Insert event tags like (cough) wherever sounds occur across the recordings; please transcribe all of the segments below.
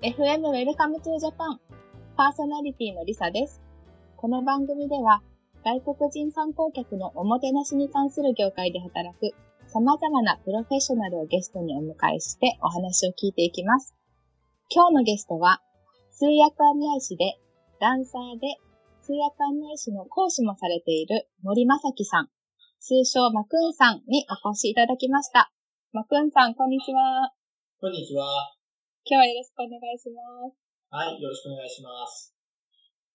FM Welcome to Japan パーソナリティのリサです。この番組では外国人観光客のおもてなしに関する業界で働く様々なプロフェッショナルをゲストにお迎えしてお話を聞いていきます。今日のゲストは通訳案内士でダンサーで通訳案内士の講師もされている森正樹さん、通称マクーンさんにお越しいただきました。マクーンさん、こんにちは。こんにちは。今日はよろしくお願いします。はい、よろしくお願いします。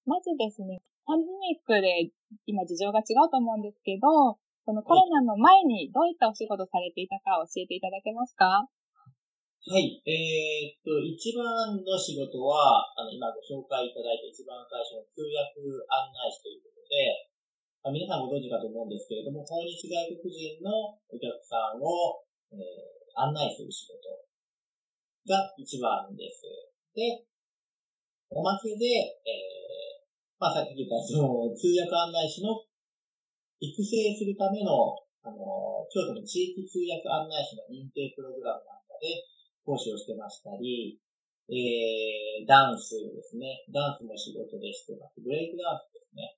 まずですね、パンデミックで今事情が違うと思うんですけど、そのコロナの前にどういったお仕事されていたか教えていただけますか？はい、えー、っと、一番の仕事は、あの、今ご紹介いただいた一番最初の通訳案内士ということで、まあ、皆さんご存知かと思うんですけれども、訪日外国人のお客さんを、えー、案内する仕事が一番です。で、おまけで、えー、まあ、さっき言った、その、通訳案内士の育成するための、あの、京都の地域通訳案内士の認定プログラムなんかで講師をしてましたり、えー、ダンスですね。ダンスも仕事でしてます。ブレイクダンスですね。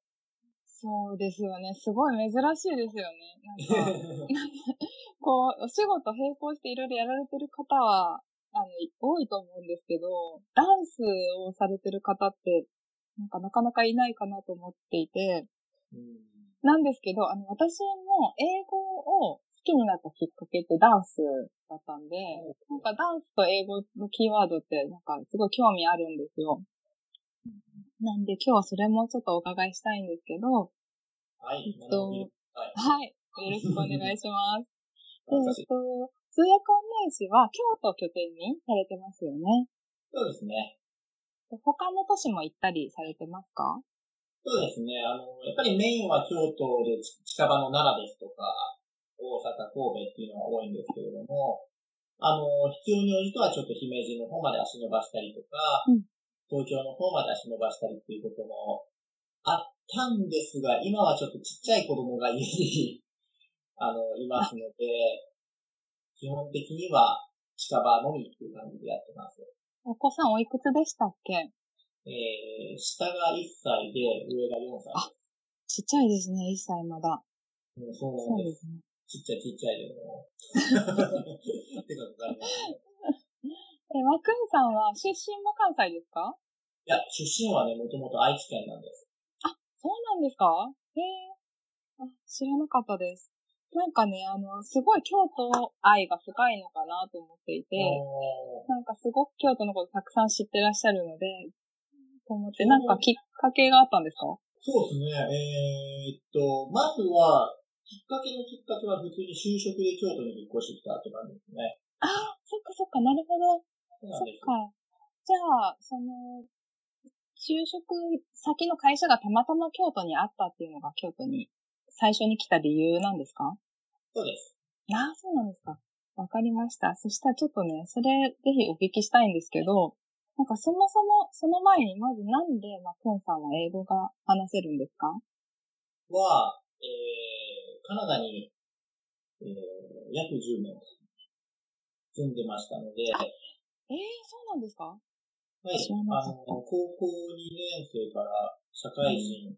そうですよね。すごい珍しいですよね。なんか、(laughs) こう、お仕事並行していろいろやられてる方は、あの、多いと思うんですけど、ダンスをされてる方って、なんかなかなかいないかなと思っていて、うんなんですけど、あの、私も英語を好きになったきっかけってダンスだったんで、なんかダンスと英語のキーワードってなんかすごい興味あるんですよ。なんで今日はそれもちょっとお伺いしたいんですけど、はい。えっとはい。はい。よろしくお願いします。えっと、通訳案内士は京都を拠点にされてますよね。そうですね。で他の都市も行ったりされてますか？そうですね。あの、やっぱりメインは京都で近場の奈良ですとか、大阪、神戸っていうのが多いんですけれども、あの、必要に応じてはちょっと姫路の方まで足伸ばしたりとか、うん東京の方まで足伸ばしたりっていうこともあったんですが、今はちょっとちっちゃい子供が家に、あの、いますので、基本的には近場のみっていう感じでやってます。お子さんおいくつでしたっけ？えー、下が1歳で、上が4歳ちっちゃいですね、1歳まだ。うそうそなんで。うですすね。ちっちゃいちっちゃいでも。(laughs) 手がかかりますね。え、マクンさんは出身も関西ですか？いや、出身はね、もともと愛知県なんです。そうなんですかへえ。あ、知らなかったです。なんかね、あの、すごい京都愛が深いのかなと思っていて、なんかすごく京都のことたくさん知ってらっしゃるので、と思って、なんかきっかけがあったんですか？そうですね。えーっと、まずは、きっかけのきっかけは普通に就職で京都に引っ越してきたって感じですね。ああ、そっかそっか、なるほど。そっか。じゃあ、その、就職先の会社がたまたま京都にあったっていうのが京都に最初に来た理由なんですか？そうです。ああ、そうなんですか。わかりました。そしたらちょっとね、それぜひお聞きしたいんですけど、なんかそもそも、その前にまずなんで、まあ、クンさんは英語が話せるんですか？は、えー、カナダに、えー、約10年住んでましたので、はええそうなんですか？い、知らなかったあの、高校2年生から社会人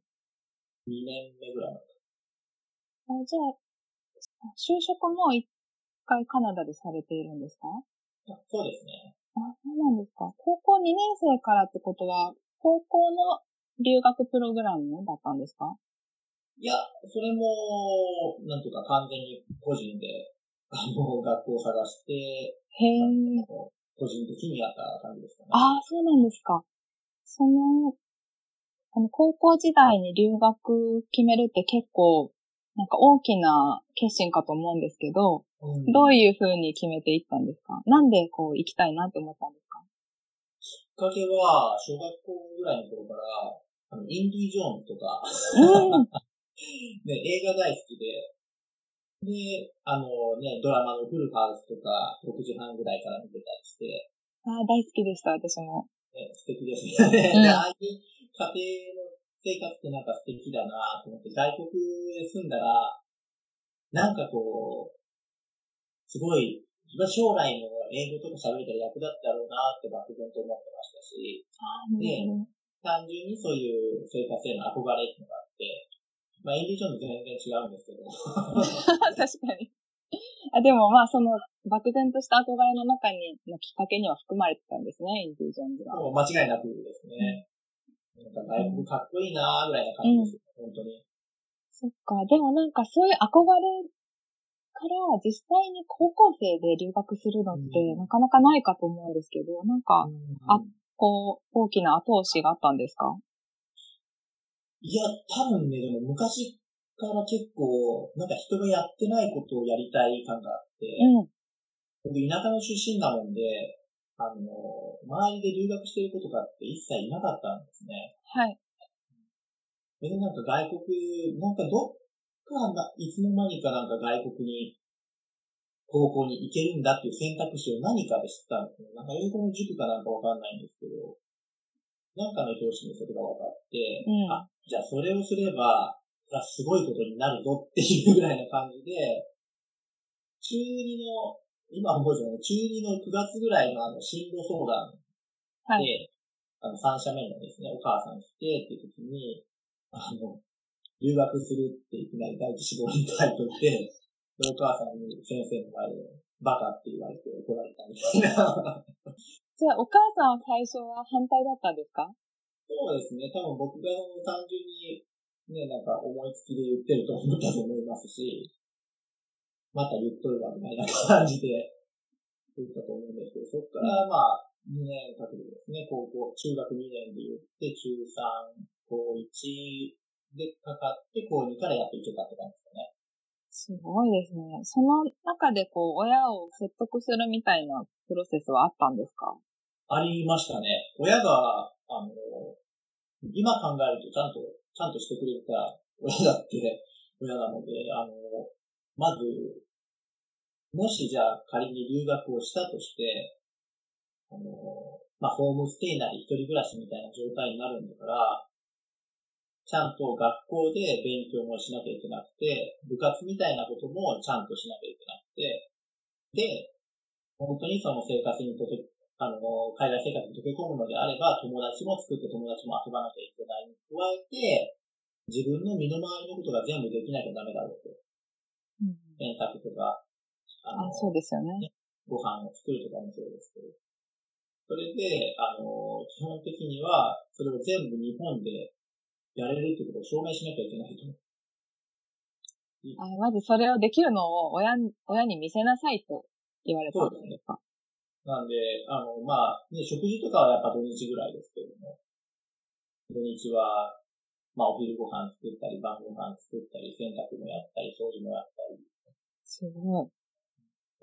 2年目ぐらいまであじゃあ、就職も一回カナダでされているんですか？あそうですね。あ、そうなんですか。高校2年生からってことは、高校の留学プログラムだったんですか？いや、それも、なんていうか完全に個人で、(laughs) あの、学校を探して、へえ。個人的にやった感じですかね。ああ、そうなんですか。その、あの、高校時代に留学決めるって結構、なんか大きな決心かと思うんですけど、うんどういう風に決めていったんですか？なんでこう行きたいなって思ったんですか？きっかけは、小学校ぐらいの頃から、あの、インディ・ジョーンズとか、うん。(laughs) ね、映画大好きで、で、あのね、ドラマのフルハウスとか、6時半ぐらいから見てたりして、ああ、大好きでした、私も。ね、素敵ですよね。うんで (laughs) ああいう家庭の生活ってなんか素敵だなと思って、外国で住んだら、なんかこう、すごい将来の英語とか喋れたら役立つだろうなって漠然と思ってましたし、で、単純にそういう生活への憧れっていうのがあって、まあ、インディ・ジョーンズ全然違うんですけど。(laughs) 確かに。あでもまあ、その、漠然とした憧れの中に、のきっかけには含まれてたんですね、インディ・ジョーンズが。間違いなくですね。うん、なんか外国かっこいいなーぐらいな感じです、うん、本当に。そっか。でもなんかそういう憧れから実際に高校生で留学するのってなかなかないかと思うんですけど、なんか、あ、こう、大きな後押しがあったんですか？いや、多分ね、でも昔から結構、なんか人がやってないことをやりたい感があって、うん、僕田舎の出身なもんで、あの、周りで留学してる子とかって一切いなかったんですね。はい。で、なんか外国、なんかどっかな、いつの間にかなんか外国に、高校に行けるんだっていう選択肢を何かで知ったんですね。なんか英語の塾かなんかわかんないんですけど、なんかの表紙にそれが分かって、うん、あ、じゃあそれをすれば、すごいことになるぞっていうぐらいな感じで、中2の、今覚えてない中2の9月ぐらいのあの進路相談で、はい、あの三者目のですね、お母さん来てっていう時に、あの、留学するっていきなり第一志望に書いといて、お母さんに先生の前でバカって言われて怒られたみたいな。(laughs) じゃあ、お母さんは最初は反対だったんですか？そうですね。多分僕が単純にね、なんか思いつきで言ってると思ったと思いますし、また言っとるわみたいな感じで言ったと思うんですけど、そこからまあ、2年かけてですね、高校、中学2年で言って、中3、高1、でかかって、高2からやっていけたって感じですかね。すごいですね。その中でこう、親を説得するみたいなプロセスはあったんですか？ありましたね。親が、あの、今考えるとちゃんと、ちゃんとしてくれた親だって、親なので、あの、まず、もしじゃあ仮に留学をしたとして、あの、まあ、ホームステイなり一人暮らしみたいな状態になるんだから、ちゃんと学校で勉強もしなきゃいけなくて、部活みたいなこともちゃんとしなきゃいけなくて、で、本当にその生活にとけ、あの、海外生活に溶け込むのであれば、友達も作って友達も遊ばなきゃいけないに加えて、自分の身の回りのことが全部できなきゃダメだろうと。うん、洗濯とか、あそうですよね。ご飯を作るとかもそうですけど。それで、あの、基本的には、それを全部日本でやれるってことを証明しなきゃいけないと思う。あまずそれをできるのを親親に見せなさいと言われたんですか？なんで、あの、まあ、ね、食事とかはやっぱ土日ぐらいですけども、土日は、まあ、お昼ご飯作ったり、晩ご飯作ったり、洗濯もやったり、掃除もやったり。すごい。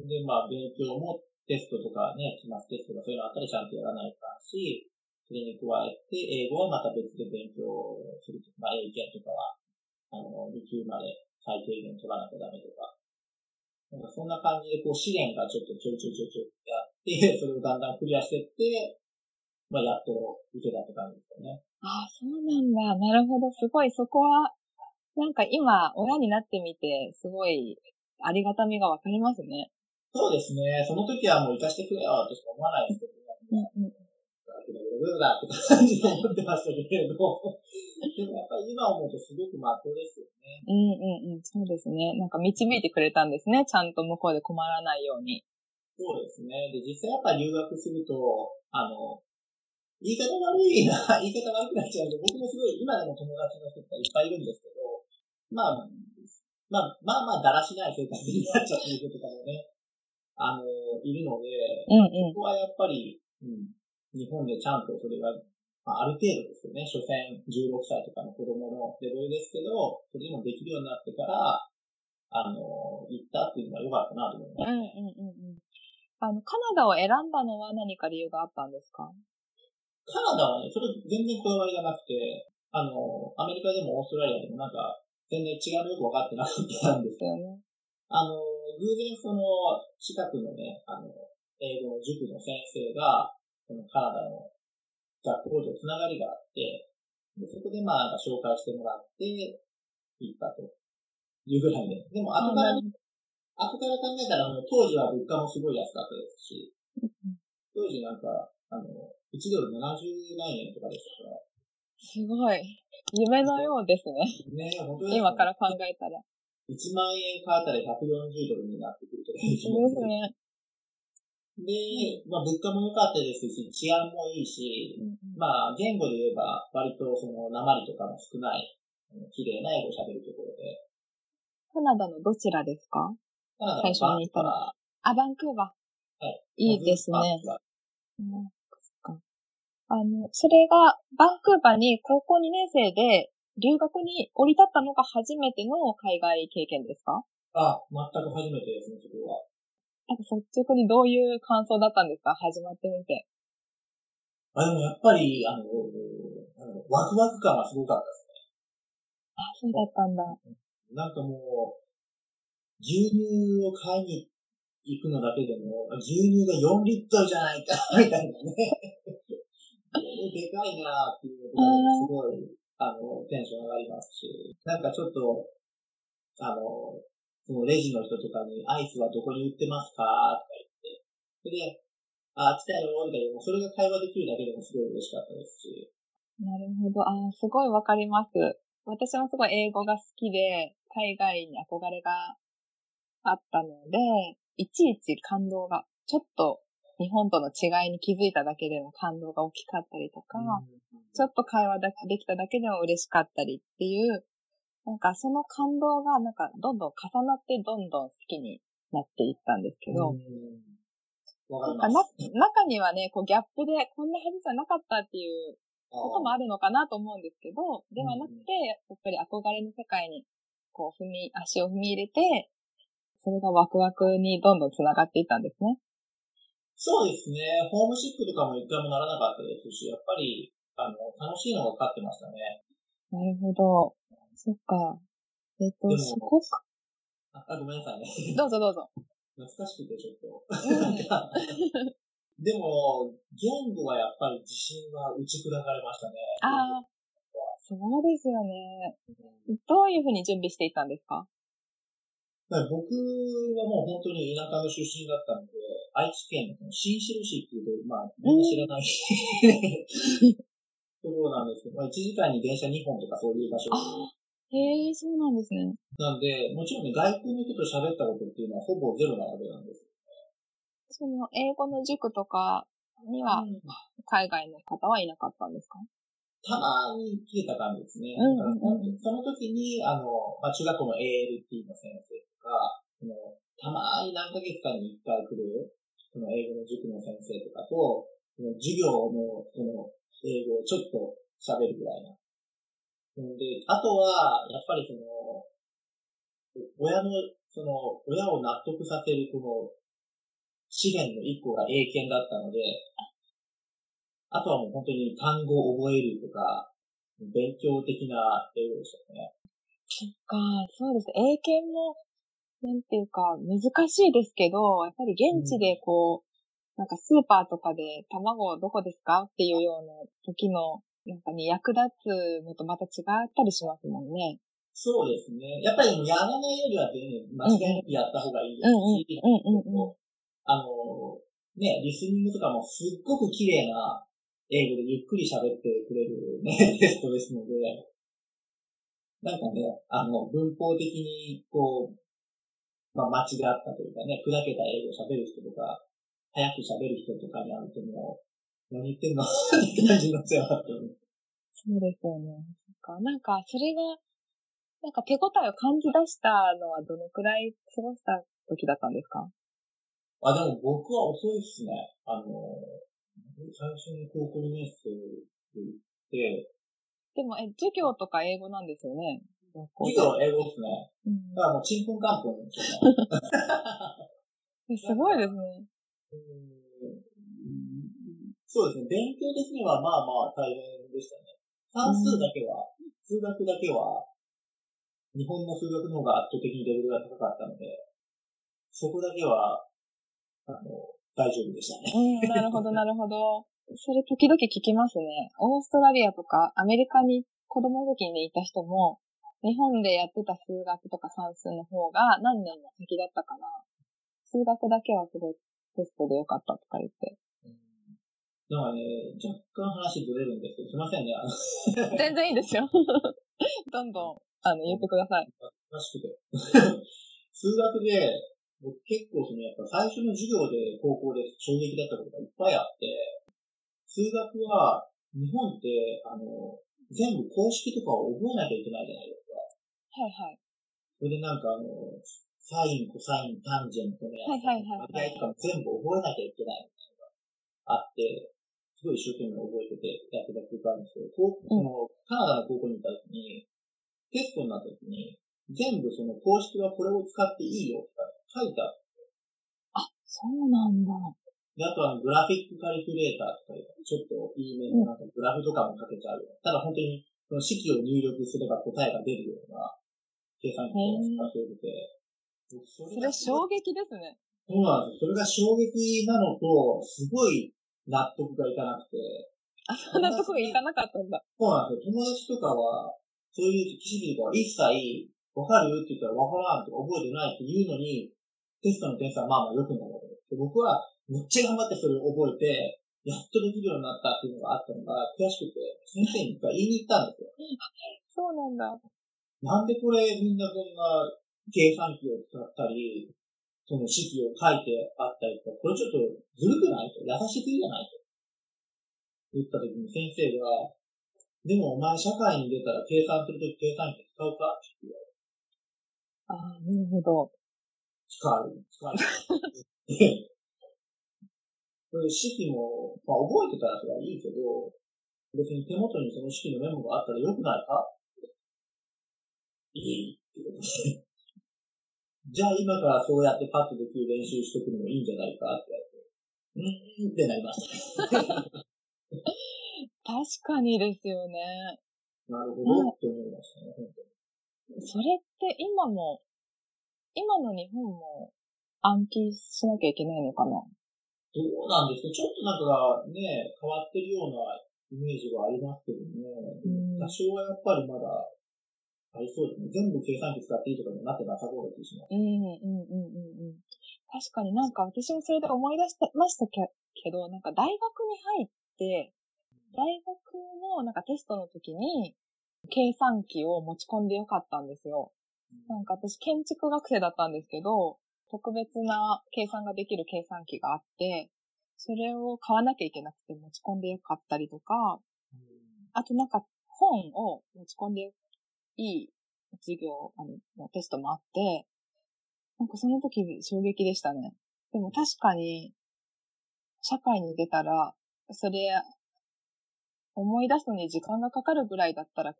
で、まあ、勉強もテストとかね、期末テストとかそういうのあったらちゃんとやらないかし、それに加えて、英語はまた別で勉強するとか、まあ、英検とかは、あの、2級まで最低限取らなきゃダメとか。なんかそんな感じで、こう、試練がちょっとちょいちょいちょいちょいやって、(laughs) それをだんだんクリアしていって、まあ、やっといけたって感じですよね。ああ、そうなんだ。なるほど。すごい、そこは、なんか今、親になってみて、すごい、ありがたみがわかりますね。そうですね。その時はもう生かしてくれよとしか思わないですけどね。うんうんブーだって感じで思ってましたけれど、(laughs) でもやっぱり今思うとすごくまっとうですよね。うんうんうん、そうですね。なんか導いてくれたんですね。ちゃんと向こうで困らないように。そうですね。で、実際やっぱ留学すると、あの、言い方悪いな、(laughs) 言い方悪くなっちゃうんで、僕もすごい今でも友達の人とかいっぱいいるんですけど、まあ、まあ、まあまあ、だらしない生活になっちゃっている人とかもね、あの、いるので、うんうん、そこはやっぱり、うん、日本でちゃんとそれが、まあ、ある程度ですよね、所詮16歳とかの子供のレベルですけど、それでもできるようになってから、あの、行ったっていうのは良かったなと思います。うんうんうん。あの、カナダを選んだのは何か理由があったんですか？カナダはね、それ全然こだわりがなくて、あの、アメリカでもオーストラリアでもなんか、全然違うのよく分かってなかったんですよね。あの、偶然その、近くのね、あの、英語の塾の先生が、そのカナダの学校とつながりがあって、でそこでまあなんか紹介してもらって、行ったというぐらいで。でも後から、後から考えたらもう、当時は物価もすごい安かったですし、当時なんか、あの、1ドル70万円とかでしたから。すごい。夢のようですね。ね本当に、今から考えたら。1万円買ったら140ドルになってくるとそうですね。で、まあ物価も良かったですし、治安もいいし、うんうんまあ言語で言えば割とその鉛とかも少ない、綺麗な英語を喋るところで。カナダのどちらですか？カナダの最初に行ったのバンあ、バンクーバー。はい。いいですね。あの、それが、バンクーバーに高校2年生で留学に降り立ったのが初めての海外経験ですか？あ、全く初めてですね、そこは。なんか率直にどういう感想だったんですか？始まってみて。あ、でもやっぱり、あの、ワクワク感がすごかったですあ、そうだったんだ。ね。なんかもう、牛乳を買いに行くのだけでも、牛乳が4リットルじゃないか、みたいなね。(laughs) でかいなっていうのがすごい、あの、テンション上がりますし、なんかちょっと、あの、そのレジの人とかに、アイスはどこに売ってますか？とか言って、それで、あ、来たよ、みたいな、それが会話できるだけでもすごい嬉しかったですし、なるほど。あすごいわかります。私もすごい英語が好きで、海外に憧れがあったので、いちいち感動が、ちょっと日本との違いに気づいただけでも感動が大きかったりとか、ちょっと会話だできただけでも嬉しかったりっていう、なんかその感動がなんかどんどん重なってどんどん好きになっていったんですけど、なんか。な中にはね、こうギャップでこんなはずじゃなかったっていうこともあるのかなと思うんですけど、ではなくて、やっぱり憧れの世界に、こう踏み、足を踏み入れて、それがワクワクにどんどん繋がっていったんですね。そうですね。ホームシックとかも一回もならなかったですし、やっぱり、あの、楽しいのが分かってましたね。なるほど。そっか。えっとそこか、あ、あごめんなさいね。(laughs) どうぞどうぞ。懐かしくてちょっと。でも、言語はやっぱり自信は打ち砕かれましたね。ああ、そうですよね。どういうふうに準備していったんですか？僕はもう本当に田舎の出身だったので、愛知県の新城市っていうと、まあ、みんな知らない、(laughs) ところなんですけど、まあ、1時間に電車2本とかそういう場所あへえ、そうなんですね。なんで、もちろんね、外国の人と喋ったことっていうのはほぼゼロなわけなんです。その、英語の塾とかには、海外の方はいなかったんですか？たまに来てた感じですね。うんだからうんうんその時に、あの、まあ、中学校の ALT の先生とか、そのたまに何ヶ月かに一回来る、その英語の塾の先生とかと、その授業の、その、英語をちょっと喋るぐらいな。んで、あとは、やっぱりその、親の、その、親を納得させる、この、試練の一個が英検だったので、あとはもう本当に単語を覚えるとか、勉強的な英語でしたね。そっか、そうです。英検も、なんていうか、難しいですけど、やっぱり現地でこう、なんかスーパーとかで卵どこですかっていうような時の、なんかに役立つのとまた違ったりしますもんね。そうですね。やっぱりやらないよりは全然間違いなくやった方がいいですし、うんうんうん。あの、ね、リスニングとかもすっごく綺麗な英語でゆっくり喋ってくれるね、(laughs) テストですので、なんかね、あの、文法的に、こう、まあ、間違ったというかね、砕けた英語を喋る人とか、早く喋る人とかに会うともう、何言ってんのって感じになっちゃう。そうですよね。そっか。なんか、それが、なんか手応えを感じ出したのはどのくらい過ごした時だったんですか？あ、でも僕は遅いっすね。あの、最初に高校2年生で行って、でも、え、授業とか英語なんですよね？学校で授業英語っすね。うんだからもうちんぷんかんぷんですごいですね。そうですね。勉強的にはまあまあ大変でしたね。算数だけは、数学だけは、日本の数学の方が圧倒的にレベルが高かったので、そこだけは、あの、大丈夫でしたね。うん、なるほど、なるほど。それ時々聞きますね。オーストラリアとかアメリカに子供の時にいた人も、日本でやってた数学とか算数の方が何年も先だったから、数学だけはすごいテストでよかったとか言って。だからね、若干話ずれるんですけど、すいませんね。全然いいですよ。(laughs) どんどん、あの、言ってください。詳しくて。(laughs) 数学で、僕結構そのやっぱ最初の授業で高校で衝撃だったことがいっぱいあって、数学は日本って、あの、全部公式とかを覚えなきゃいけないじゃないですか。はいはい。それでなんかあの、サイン、コサイン、タンジェントのやつ、はいはいはいとかも全部覚えなきゃいけないみたいなのがあって、すごい一生懸命覚えててやってた記憶あるんですけど、こうそのカナダの高校に行った時に、テストになった時に、全部その公式はこれを使っていいよとか書いてあって、そうなんだ。で、あとはグラフィックカリキュレーターとかちょっといい面のなんかグラフとかも書けちゃう。ただ本当にその式を入力すれば答えが出るような計算機を使っていて、僕そそれ衝撃ですね。そうなんですよ。それが衝撃なのと、すごい納得がいかなくて、あ、そんなとこ行かなかったんだ。そうなんですよ。友達とかは、そういう記事とかは一切、わかるって言ったらわからんとか覚えてないって言うのに、テストの点数はまあまあ良くなるわけです。で僕は、めっちゃ頑張ってそれを覚えて、やっとできるようになったっていうのがあったのが悔しくて、先生に一回言いに行ったんですよ。そうなんだ。なんでこれみんなこんな計算機を使ったり、その式を書いてあったりとか、これちょっとずるくないと？優しすぎじゃないと？言った時に先生が、でもお前社会に出たら計算するとき計算機使うか？って言われて、ああ、なるほど。使う、使う。(laughs) 式も、まあ覚えてたらそれはいいけど、別に手元にその式のメモがあったらよくないか？いいって言われて。(laughs) じゃあ今からそうやってパッとできる練習しとくのもいいんじゃないかって言われて。うーんってなりました。確かにですよね。なるほどって思いましたね、本当に。それって今も、今の日本も暗記しなきゃいけないのかな？どうなんですか？ちょっとなんかね、変わってるようなイメージはありますけどね。うん多少はやっぱりまだありそうですね。全部計算機使っていいとかにはなってなさそうな気がします。うん、うん、うん、うん、うん。確かになんか私もそれで思い出してましたけけど、なんか大学に入って、大学のなんかテストの時に、計算機を持ち込んでよかったんですよ。なんか私建築学生だったんですけど、特別な計算ができる計算機があって、それを買わなきゃいけなくて持ち込んでよかったりとか、あとなんか本を持ち込んでいい授業、あの、テストもあって、なんかその時衝撃でしたね。でも確かに、社会に出たら、それ、思い出すのに時間がかかるぐらいだったら、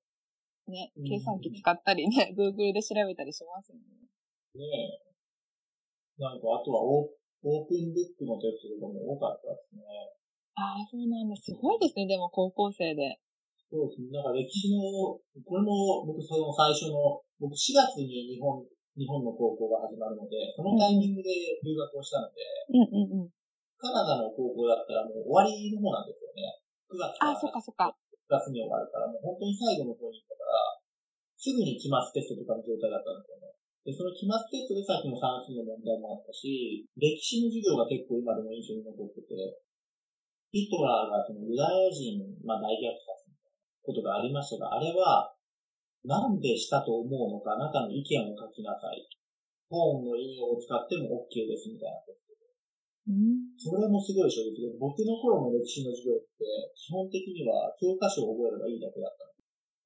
ねうん、計算機使ったりね、Google で調べたりしますよね。ねえ。なんかあとはオーオープンブックのテストとかも多かったですね。ああ、そうなんだ。すごいですね、でも高校生で。そうですね。なんか歴史の、これも僕その最初の、僕4月に日本、日本の高校が始まるので、そのタイミングで留学をしたので、うんうんうん。カナダの高校だったらもう終わりの方なんですよね。9月からあ、そっかそっか。9月に終わるから、もう本当に最後の方に行ったから、すぐに期末テストとかの状態だったんですよね。で、その期末テストでさっきの算数の問題もあったし、歴史の授業が結構今でも印象に残ってて、ヒトラーがそのユダヤ人、まあ大虐殺みたいなことがありましたが、あれは、なんでしたと思うのか、あなたの意見を書きなさい。本の引用を使っても OK ですみたいなテストで。うん。それもすごい衝撃で、僕の頃の歴史の授業って、基本的には教科書を覚えればいいだけだった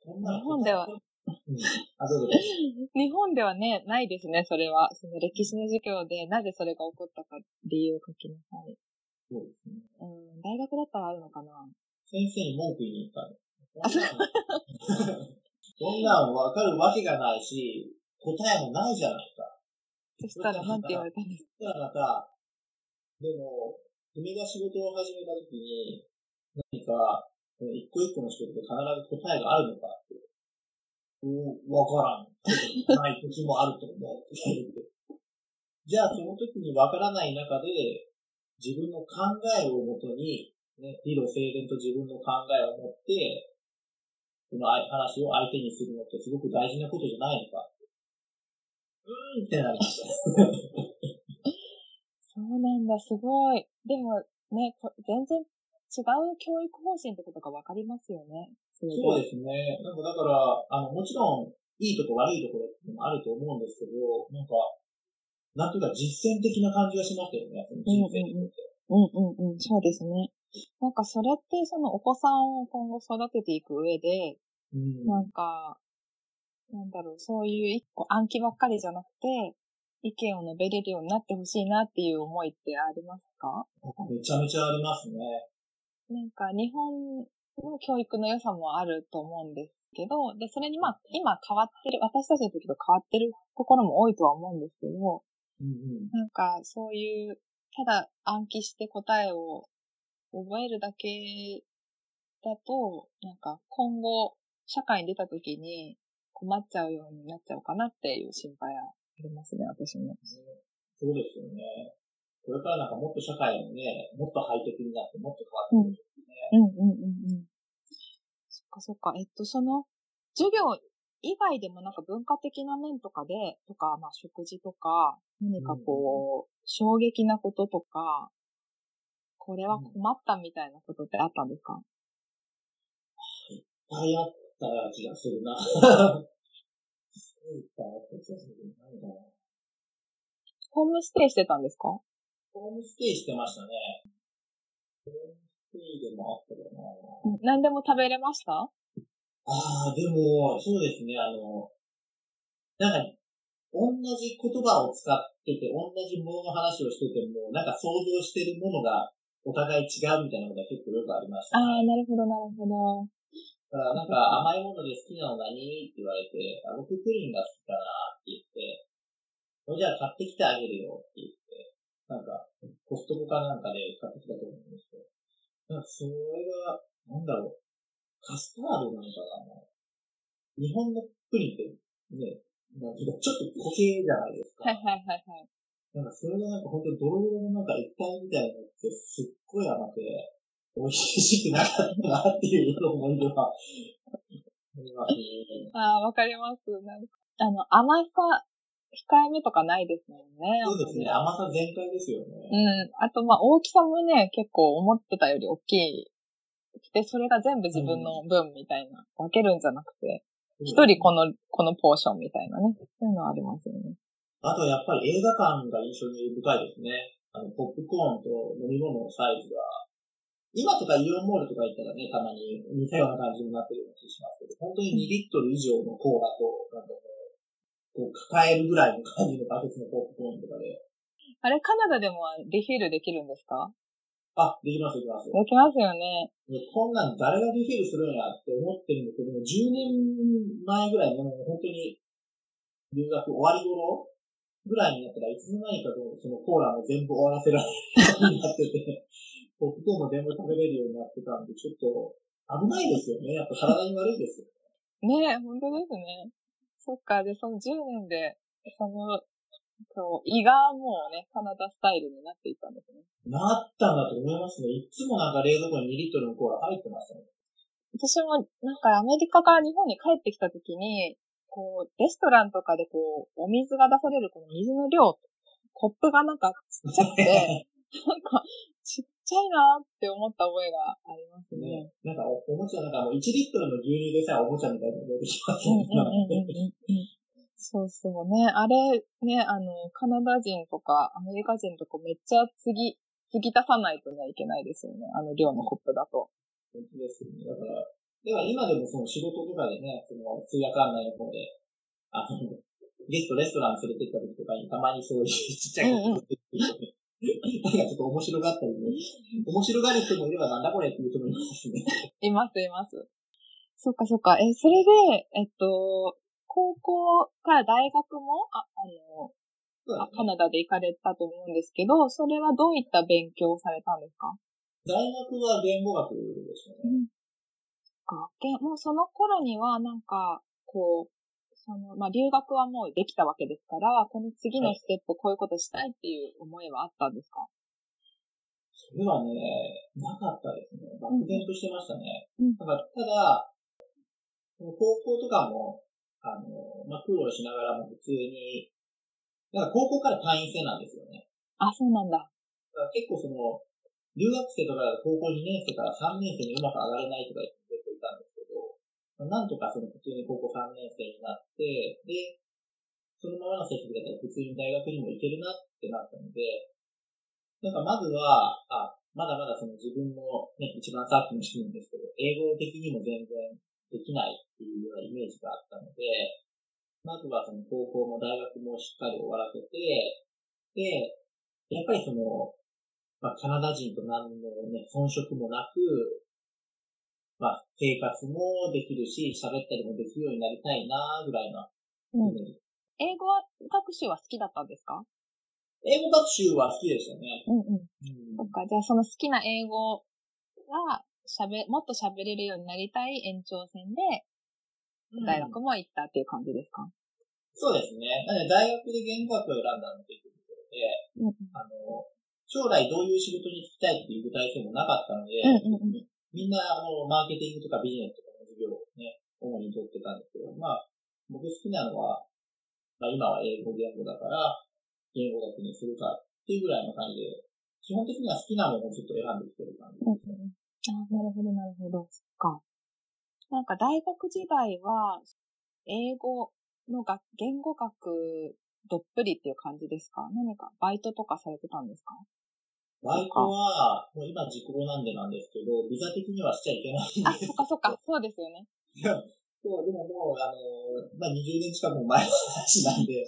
日本ではうん。あ、どうぞ。日本ではね、ないですね、それは。その歴史の授業で、なぜそれが起こったか理由を書きなさい。そうですね。うん、大学だったらあるのかな？先生に文句言いに行ったの。あそう (laughs) そんなんわかるわけがないし、答えもないじゃないか。そしたらなんて言われたんですそしたらまた、でも、君が仕事を始めたときに、何か、一個一個の仕事で必ず答えがあるのかって。わからん。ない時もあると思う。じゃあその時にわからない中で、自分の考えをもとに、ね、理路整然と自分の考えを持って、この話を相手にするのってすごく大事なことじゃないのか。うーんってなりました。(laughs) そうなんだ、すごい。でもね、全然違う教育方針ってことがわかりますよね。そうですね。なんかだから、あの、もちろん、いいとこ悪いところってもあると思うんですけど、なんか、なんていうか実践的な感じがしましたよね、その人生にとって。うんうんうん、そうですね。なんかそれってそのお子さんを今後育てていく上で、うん、なんか、なんだろう、そういう一個暗記ばっかりじゃなくて、意見を述べれるようになってほしいなっていう思いってありますかめちゃめちゃありますね。なんか日本の教育の良さもあると思うんですけど、で、それにまあ、今変わってる、私たちの時と変わってるところも多いとは思うんですけど、うんうん、なんかそういう、ただ暗記して答えを覚えるだけだと、なんか今後社会に出た時に困っちゃうようになっちゃうかなっていう心配はありますね、私も。そうですよね。これからなんかもっと社会もね、もっとハイテクになってもっと変わってくるね。うん、うん、うんうんうん。そっかそっか。えっと、その、授業以外でもなんか文化的な面とかで、とか、まあ食事とか、何かこう、衝撃なこととか、これは困ったみたいなことってあったんですか、いっぱいあった気がするな。ホームステイしてたんですか？ホームステイしてましたね。ホームステイでもあったかな。何でも食べれました？ああ、でも、そうですね、あの、なんか、同じ言葉を使ってて、同じものの話をしてても、なんか想像してるものがお互い違うみたいなことが結構よくありました、ね。ああ、なるほど、なるほど。だからなんか甘いもので好きなの何？って言われて、あ僕プリンが好きだなって言って、じゃあ買ってきてあげるよって言って、なんかコストコかなんかで買ってきたと思うんですけど、なんかそれが、なんだろう、カスタードなのかな日本のプリンってね、なんかちょっと固形じゃないですか。はいはいはいはい。なんかそれがなんか本当ドロドロのなんか液体みたいなのってすっごい甘くて、美味しくなかったなっていう思い出は (laughs) ああ、わかります。なんか、あの、甘さ、控えめとかないですもんね。そうですね。甘さ全開ですよね。うん。あと、まあ、大きさもね、結構思ってたより大きい。で、それが全部自分の分みたいな、分けるんじゃなくて、一、人この、このポーションみたいなね。そういうのありますよね。あとやっぱり映画館が印象に深いですね。あの、ポップコーンと飲み物のサイズが今とかイオンモールとか行ったらね、たまに似たような感じになってるような気しますけど、本当に2リットル以上のコーラと、なんかこう、抱えるぐらいの感じのバケツのポップコーンとかで。あれ、カナダでもリフィールできるんですか？あ、できます、できます。できますよね。こんなん誰がリフィールするんやって思ってるんですけども、10年前ぐらいの、本当に、留学終わり頃ぐらいになったらいつの間にかそのコーラも全部終わらせられるようになってて、ポップコーンも全部食べれるようになってたんで、ちょっと危ないですよね。やっぱ体に悪いですよね。ねえ、本当ですね。そっか、で、その10年で、その、そう、胃がもうね、カナダスタイルになっていったんですね。なったんだと思いますね。いつもなんか冷蔵庫に2リットルのコーラ入ってましたね。私もなんかアメリカから日本に帰ってきた時に、こう、レストランとかでこう、お水が出されるこの水の量、コップがなんかちっちゃくて、(laughs) なんか、ちゃいなって思った覚えがありますね。ねなんかお、おもちゃ、なんかもう1リットルの牛乳でさえおもちゃみたいなの出てきますね。そうそうね。あれ、ね、あの、カナダ人とかアメリカ人とかめっちゃ次、次出さないとね、いけないですよね。あの量のコップだと。本当ですよね。だから、だから今でもその仕事とかでね、その通訳案内の方で、あの、ゲストレストラン連れてった時とかにたまにそういうちっちゃいコップって (laughs) なんかちょっと面白がったりね。面白がる人もいればなんだこれっていう人もいますね。(laughs) います、います。そっかそっか。え、それで、えっと、高校から大学も、あ、あの、ね、カナダで行かれたと思うんですけど、それはどういった勉強をされたんですか？大学は言語学でしたね。うん。か。もうその頃には、なんか、こう、その、まあ、留学はもうできたわけですから、この次のステップ、こういうことしたいっていう思いはあったんですか？それはね、なかったですね。漠然としてましたね。うん、だから、ただ、高校とかも、あの、まあ、苦労しながらも普通に、なんか高校から単位制なんですよね。あ、そうなんだ。だから結構その、留学生とか高校2年生から3年生にうまく上がれないとか結構いたんですけど、なんとかその普通に高校3年生になって、で、そのままの成績だったら普通に大学にも行けるなってなったので、なんかまずは、あ、まだまだその自分のね、一番さっきのシーンですけど、英語的にも全然できないっていうようなイメージがあったので、まずはその高校も大学もしっかり終わらせて、で、やっぱりその、まあ、カナダ人と何のね、遜色もなく、まあ、生活もできるし、喋ったりもできるようになりたいな、ぐらいのうん、英語学習は好きだったんですか？英語学習は好きでしたね。うんうん。うん、そっか、じゃあその好きな英語が喋、もっと喋れるようになりたい延長線で、大学も行ったっていう感じですか、うん、そうですね。なので大学で言語学を選んだのっていうところで、うん、あの、将来どういう仕事に就きたいっていう具体性もなかったので、うんうんうん、みんなあのマーケティングとかビジネスとかの授業をね、主に取ってたんですけど、まあ、僕好きなのは、まあ今は英語言語だから、言語学にするかっていうぐらいの感じで、基本的には好きなものをずっと選んできてる感じですね。あなるほど、なるほど。そっか。なんか大学時代は、英語のが言語学どっぷりっていう感じですか？何かバイトとかされてたんですか？バイトは、もう今時効なんでなんですけど、ビザ的にはしちゃいけないんですあ、そっかそっか、そうですよね。(laughs) そう、でももう、あの、まあ、20年近くも前の話なんで、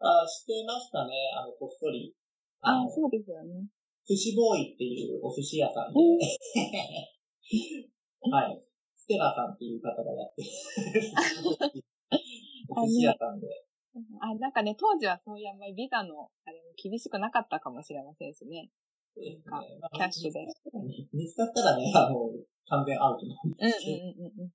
あしてましたね、あの、こっそり。あそうですよね。寿司ボーイっていうお寿司屋さんで、(laughs) はい。ステラさんっていう方がやってる (laughs) お寿司屋さんで。あ、なんかね、当時はそういうあんまりビザの、あれも厳しくなかったかもしれませんしね。そうですね。キャッシュで。見つかったらね、あの、完全アウトなんですけど。うんうんうんうん。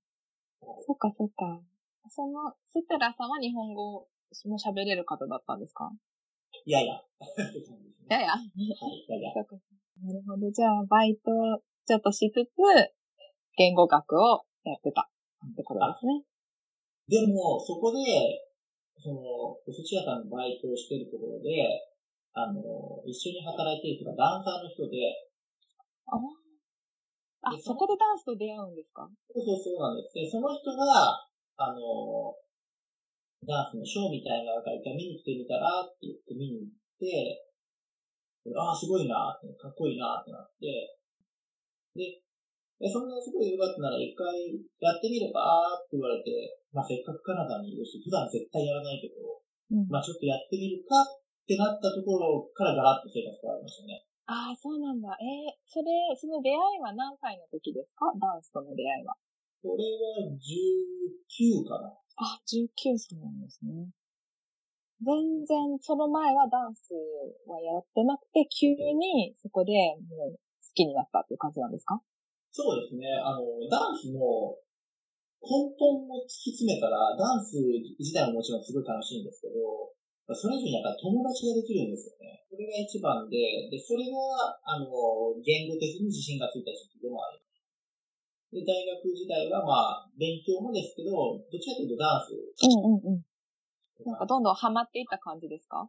そっかそっか。その、ステラさんは日本語も喋れる方だったんですか？いやいや。(laughs) やや。はい、やや。なるほど。じゃあ、バイトちょっとしつつ、言語学をやってたってことですね。でも、そこで、その、お寿司屋さんのバイトをしてるところで、あの、一緒に働いてる人がダンサーの人で、ああ、そこでダンスと出会うんですか？そうそうそうなんです。で、その人が、あの、ダンスのショーみたいなのが一回見に来てみたらって言って見に行って、ああ、すごいなって、かっこいいなってなって、で、そんなすごいよかったなら一回やってみればって言われて、まあせっかくカナダにいるし、普段絶対やらないけど、うん、まあちょっとやってみるかってなったところからガラッと生活変わりましたね。ああ、そうなんだ。えー、それ、その出会いは何歳の時ですか？ダンスとの出会いは。これは19かな。あ、19歳なんですね。全然、その前はダンスはやってなくて、急にそこでもう好きになったっていう感じなんですか？そうですね。あの、ダンスの根本を突き詰めたら、ダンス自体ももちろんすごい楽しいんですけど、それ以上にやっぱ友達ができるんですよね。それが一番で、で、それが、あの、言語的に自信がついた時期でもあります。で、大学時代はまあ、勉強もですけど、どちらかというとダンス。うんうんうん。なんかどんどんハマっていった感じですか？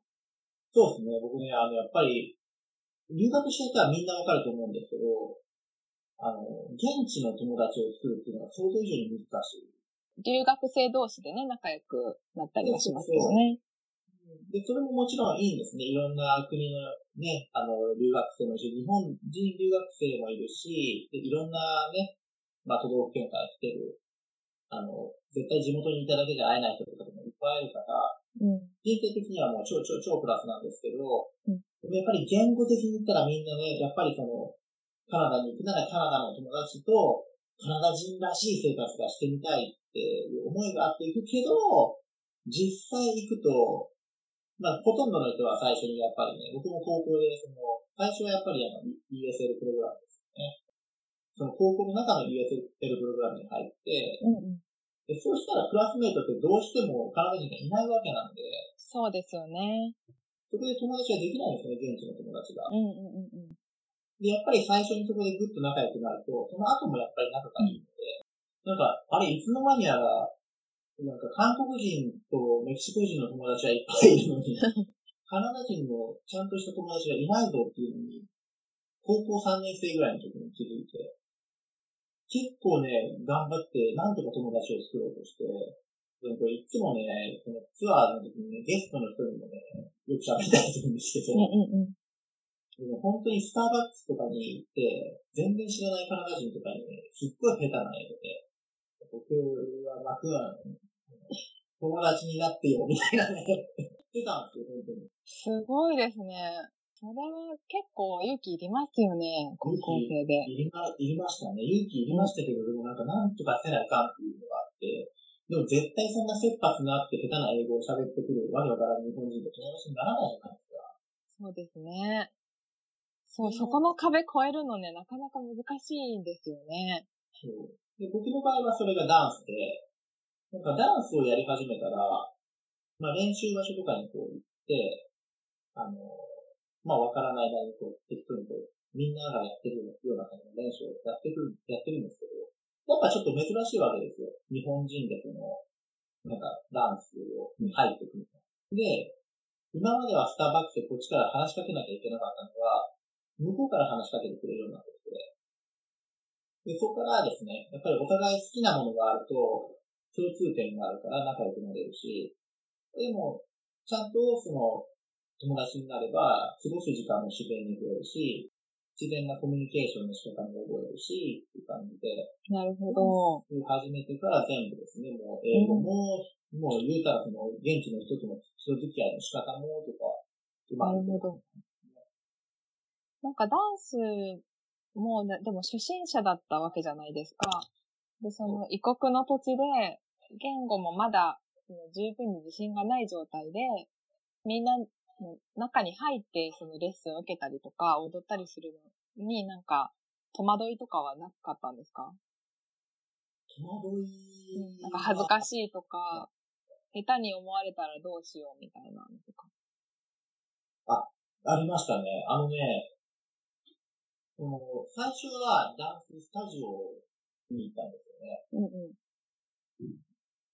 そうですね。僕ね、あの、やっぱり、留学した人はみんなわかると思うんですけど、あの、現地の友達を作るっていうのは想像以上に難しい。留学生同士でね、仲良くなったりはしますけどね。で、それももちろんいいんですね。いろんな国のね、あの、留学生もいるし、日本人留学生もいるし、で、いろんなね、まあ、都道府県から来てる、あの、絶対地元にいただけじゃ会えない人とかもいっぱいいるから、うん、人生的にはもう超超超プラスなんですけど、うん、やっぱり言語的に言ったらみんなね、やっぱりその、カナダに行くならカナダの友達と、カナダ人らしい生活がしてみたいっていう思いがあっていくけど、実際行くと、まあ、ほとんどの人は最初にやっぱりね、僕も高校で、その、最初はやっぱりあの、ESL プログラムですよね。その高校の中の ESL プログラムに入って、うんうん、でそうしたらクラスメイトってどうしてもカナダ人がいないわけなんで。そうですよね。そこで友達はできないんですよね、現地の友達が。うんうんうんうん。で、やっぱり最初にそこでぐっと仲良くなると、その後もやっぱり仲がいいので、なんか、あれ、いつの間にやら、なんか韓国人とメキシコ人の友達はいっぱいいるのに、(laughs) カナダ人のちゃんとした友達がいないぞっていうのに、高校3年生ぐらいの時に気づいて、結構ね、頑張って、なんとか友達を作ろうとして、でもこれいつもね、このツアーの時にね、ゲストの人にもね、よく喋ったりするんですけど、うんうんうん。でも本当にスターバックスとかに行って、全然知らないカナダ人とかにね、すっごい下手な英語で、僕はマクアン、友達になってよ、みたいなね、(laughs) 言ってたんですよ、本当に。すごいですね。それは結構勇気いりますよね、高校生で。いりま、いりましたね。勇気いりましたけど、でもなんかなんとかせないかんっていうのがあって、でも絶対そんな切羽のあって下手な英語を喋ってくるわけわからん日本人と友達にならないじゃないですか。そうですね。そう、そこの壁越えるのね、なかなか難しいんですよね。そう。で、僕の場合はそれがダンスで、なんかダンスをやり始めたら、まあ練習場所とかにこう行って、あの、まあわからない間にこう適当にこう、みんながやってるような感じの練習をやってくる、やってるんですけど、やっぱちょっと珍しいわけですよ。日本人でその、なんかダンスを入ってくる。で、今まではスターバックスでこっちから話しかけなきゃいけなかったのが、向こうから話しかけてくれるようになってきて、で、そこからですね、やっぱりお互い好きなものがあると、共通点があるから仲良くなれるし、でも、ちゃんとその、友達になれば、過ごす時間も自然に増えるし、自然なコミュニケーションの仕方も覚えるし、っていう感じで。なるほど。始めてから全部ですね、もう英語も、うん、もう言うたらその、現地の人との人付き合いの仕方もとか、なるほど。なんかダンスも、でも初心者だったわけじゃないですか。で、その異国の土地で、言語もまだ十分に自信がない状態で、みんなの中に入ってそのレッスンを受けたりとか踊ったりするのになんか戸惑いとかはなかったんですか？戸惑い、なんか恥ずかしいとか、下手に思われたらどうしようみたいなのとか。あ、ありましたね。あのね、その、最初はダンススタジオに行ったんですよね。うんうん。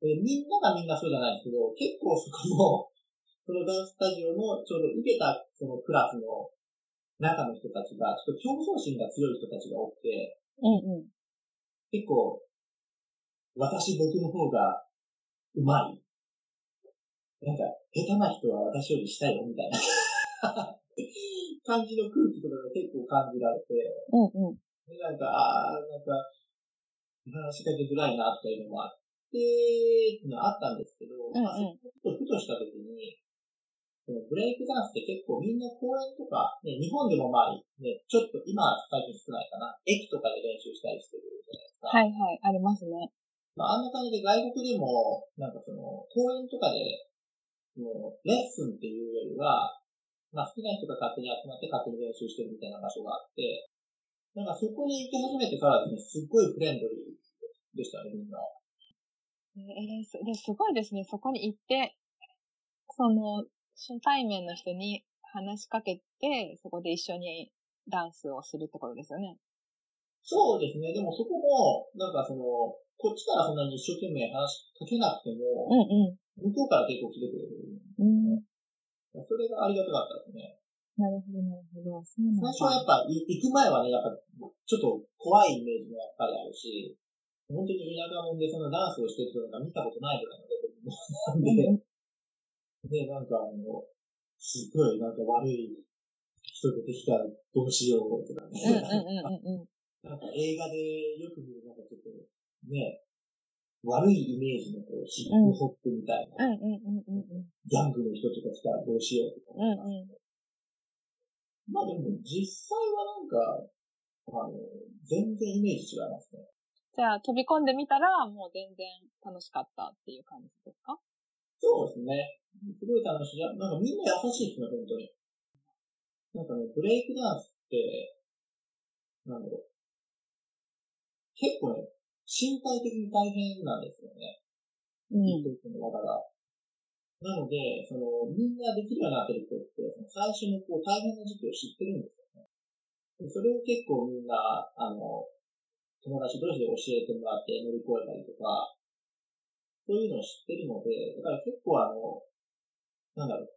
で、みんながみんなそうじゃないんですけど、結構そこの、(laughs) そのダンススタジオのちょうど受けたそのクラスの中の人たちが、ちょっと競争心が強い人たちが多くて、うんうん、結構、私僕の方がうまい。なんか、下手な人は私より下よ、みたいな (laughs) 感じの空気とかが結構感じられて、うんうん。で、なんか、ああ、なんか、話しかけづらいなっていうのもあって、っていうのはあったんですけど、うんうん、まあ、ふとふとした時に、そのブレイクダンスって結構みんな公園とか、ね、日本でもまあ、ね、ちょっと今最近少ないかな、駅とかで練習したりしてるじゃないですか。はいはい、ありますね。まあ、あんな感じで外国でも、なんかその、公園とかで、もう、レッスンっていうよりは、まあ好きな人が勝手に集まって勝手に練習してるみたいな場所があって、なんかそこに行き始めてからですね、すっごいフレンドリーでしたね、みんな。えー、すすごいですね。そこに行って、その、初対面の人に話しかけて、そこで一緒にダンスをするってことですよね。そうですね。でもそこも、なんかその、こっちからそんなに一生懸命話しかけなくても、うんうん、向こうから結構来てくれる。うんそれがありがたかったですね。なるほど、なるほど。最初はやっぱ、行く前はね、やっぱ、ちょっと怖いイメージもやっぱりあるし、本当に田舎者でそのダンスをしてる人なんか見たことないぐらいのレベルなんで、で、なんかあの、すごいなんか悪い人出てきたらどうしようとかね。なんか映画でよく見るなんかちょっとね、悪いイメージのこうヒップホップみたいな、ギャングの人とか来たらどうしようとか、うんうん。まあでも実際はなんか、あの、全然イメージ違いますね。じゃあ飛び込んでみたらもう全然楽しかったっていう感じですか？そうですね。すごい楽しい。なんかみんな優しいですね、本当に。なんかね、ブレイクダンスって、なんだろう。結構ね、身体的に大変なんですよね。うん。一つの技が。なので、その、みんなできるようになってる人って、その最初のこう大変な時期を知ってるんですよね。それを結構みんな、あの、友達同士で教えてもらって乗り越えたりとか、そういうのを知ってるので、だから結構あの、なんだろう、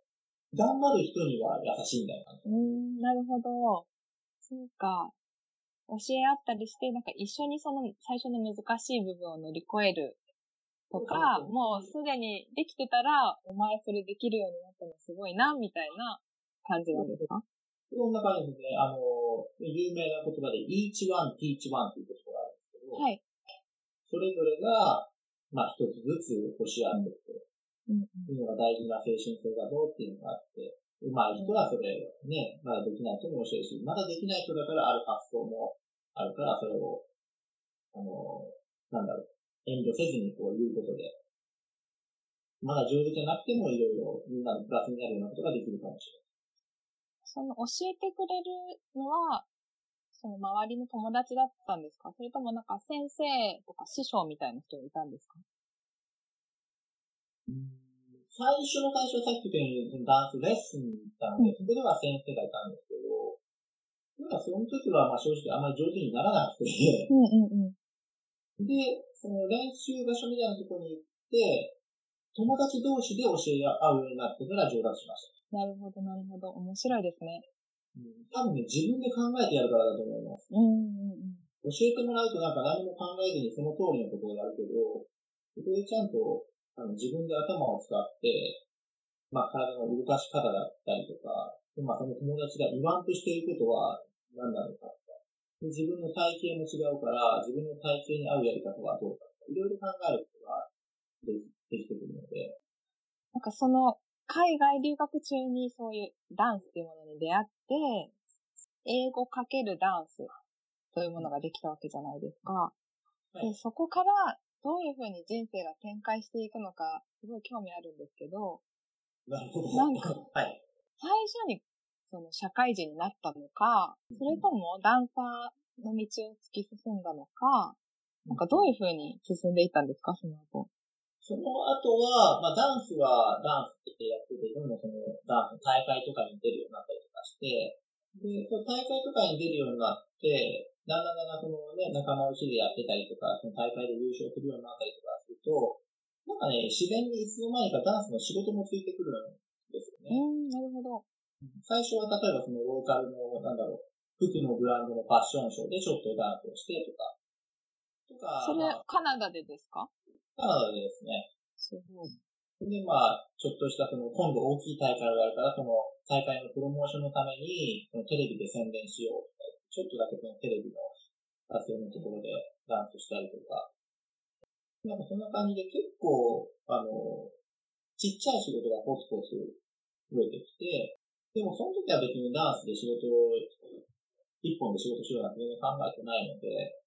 頑張る人には優しいんだよな。うん、なるほど。そうか。教え合ったりして、なんか一緒にその最初の難しい部分を乗り越えるとか、もうすでにできてたら、お前それできるようになったのすごいな、みたいな感じなんですか？そんな感じですね。あの、有名な言葉で each one, teach one という言葉があるんですけど、はい。それぞれが、まあ一つずつ教え合っていくというのが大事な精神性だろうっていうのがあって、上手い人はそれをね、まだできない人に教えるし、まだできない人だからある発想もあるから、それを、あの、なんだろう、遠慮せずにこう言うことで、まだ上手じゃなくてもいろいろみんなのプラスになるようなことができるかもしれない。その教えてくれるのは、その周りの友達だったんですか？それともなんか先生とか師匠みたいな人がいたんですか？最初の最初はさっき言ったようにダンスレッスンだったので、そこでは先生がいたんですけど、なんかその時はまあ正直あんまり上手にならなくてうんうんうん、で、その練習場所みたいなところに行って、友達同士で教え合うようになってから上達しました。なるほど、なるほど。面白いですね。うん、多分ね、自分で考えてやるからだと思います。うんうんうん、教えてもらうとなんか何も考えずにその通りのことをやるけど、そこでちゃんとあの自分で頭を使って、まあ体の動かし方だったりとか、まあその友達が言わんとしていることは何なのかとか、自分の体型も違うから、自分の体型に合うやり方はどうかとか、いろいろ考えることができてくるので。なんかその海外留学中にそういうダンスっていうものに出会って、英語かけるダンスというものができたわけじゃないですか。はい、でそこからどういうふうに人生が展開していくのか、すごい興味あるんですけど、なるほど。なんか、はい、最初にその社会人になったのか、それともダンサーの道を突き進んだのか、なんかどういうふうに進んでいったんですか、その後。その後は、まあ、ダンスはダンスってやってて、どんどんそのダンスの大会とかに出るようになったりとかして、で、その大会とかに出るようになって、だんだんだんだんそのね、仲間内でやってたりとか、その大会で優勝するようになったりとかすると、なんかね、自然にいつの間にかダンスの仕事もついてくるんですよね。うん、なるほど。最初は例えばそのローカルの、なんだろう、服のブランドのファッションショーでちょっとダンスをしてとか。とか。それ、カナダでですか？カナダでですね。すごい。で、まあ、ちょっとしたその、今度大きい大会をやるから、その大会のプロモーションのために、そのテレビで宣伝しようとか、ちょっとだけそのテレビの撮影のところでダンスしたりとか、なんかそんな感じで結構、あの、ちっちゃい仕事がポツポツ増えてきて、でもその時は別にダンスで仕事を、一本で仕事しようなんて全然考えてないので、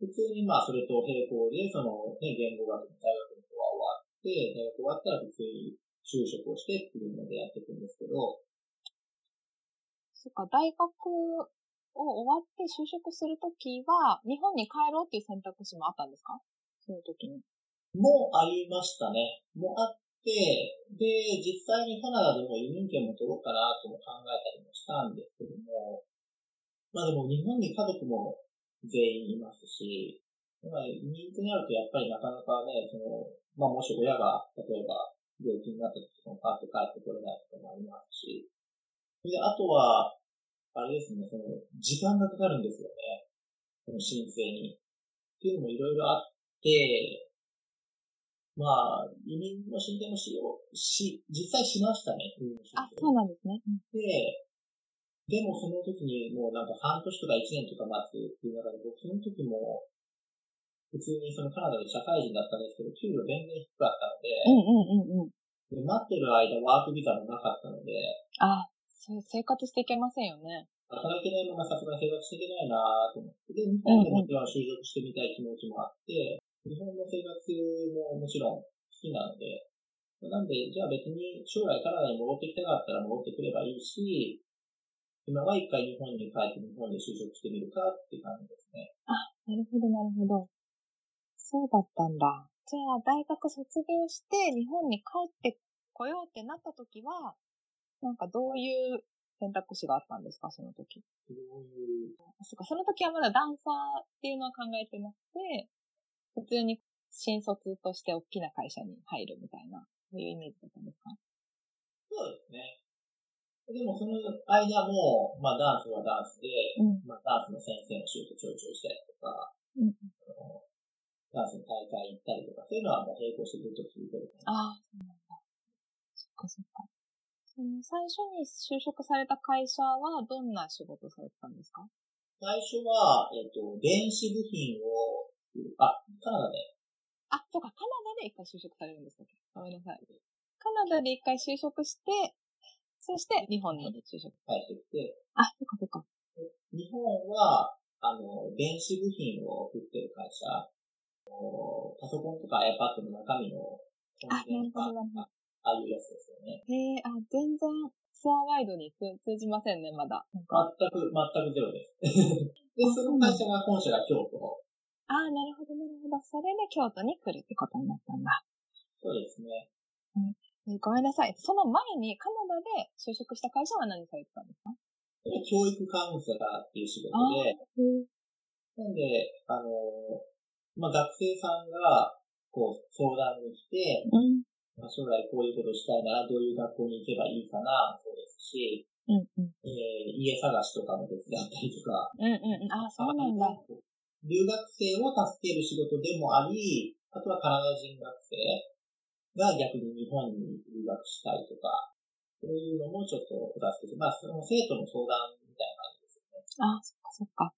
普通にまあそれと並行で、そのね、言語学の大学の方は終わって、大学終わったら普通に就職をしてっていうのでやっていくんですけど。そっか、大学を終わって就職するときは、日本に帰ろうっていう選択肢もあったんですか？その時に。もありましたね。もあって、で、実際にカナダでも移民権も取ろうかなとも考えたりもしたんですけども、まあでも日本に家族も全員いますし、まあ、移民ってなるとやっぱりなかなかね、その、まあもし親が、例えば病気になった時とかもパッと帰ってこれないとかもありますし、で、あとは、あれですね、その、時間がかかるんですよね。その申請に。っていうのもいろいろあって、まあ、移民の申請もしよう、し、実際しましたね、あ、そうなんですね。で、でもその時にもうなんか半年とか1年とか待つっていう中で、僕その時も、普通にそのカナダで社会人だったんですけど、給料全然低かったので、うんうんうんうん。で待ってる間ワークビザもなかったので、あ、そう生活していけませんよね。働けないままさすがに生活していけないなと思って、で、日本でもちろん就職してみたい気持ちもあって、日本の生活ももちろん好きなので、なんで、じゃあ別に将来カナダに戻ってきたかったら戻ってくればいいし、今は一回日本に帰って日本で就職してみるかって感じですね。あ、なるほど、なるほど。そうだったんだ。じゃあ、大学卒業して日本に帰ってこようってなった時は、なんかどういう選択肢があったんですか、その時？どういう、そっか、その時はまだダンサーっていうのは考えてなくて、普通に新卒として大きな会社に入るみたいな、そういうイメージだったんですか？そうですね。でもその間も、まあダンスはダンスで、うん。まあダンスの先生の仕事ちょいちょいしたりとか、うん。ダンスの大会行ったりとか、そういうのはもう並行してずっと続いてる。ああ、そうなんだ。そっかそっか。その最初に就職された会社はどんな仕事をされてたんですか？最初は、えっと、電子部品をあ、カナダで、あ、そうか、カナダで一回就職されるんですかごめんなさい。カナダで一回就職して、そして日本に就職。帰ってきて、あ、そっかそっか。日本は、あの、電子部品を売ってる会社、パソコンとか iPad の中身のコあ、なるほど、なるほど。ああいうやつですよね。へえ、あ、全然ツアーワイドに通通じませんね、まだ。全く、全くゼロです。で、その会社が、本社が京都。あなるほど、なるほど。それで京都に来るってことになったんだ。そうですね。えーごめんなさい。その前にカナダで就職した会社は何されてたんですか？教育カウンセラーっていう仕事あで、なんで、あの、まあ、学生さんが、こう、相談に来て、うん。まあ、将来こういうことしたいなら、どういう学校に行けばいいかな、そうですし、うん、うん。えー家探しとかも手伝ったりとか、うん、うんうん。あ、そうなんだ。留学生を助ける仕事でもあり、あとはカナダ人学生が逆に日本に留学したいとか、そういうのもちょっとお助けして、まあ、その生徒の相談みたいな感じですよね。あ、そっかそっか。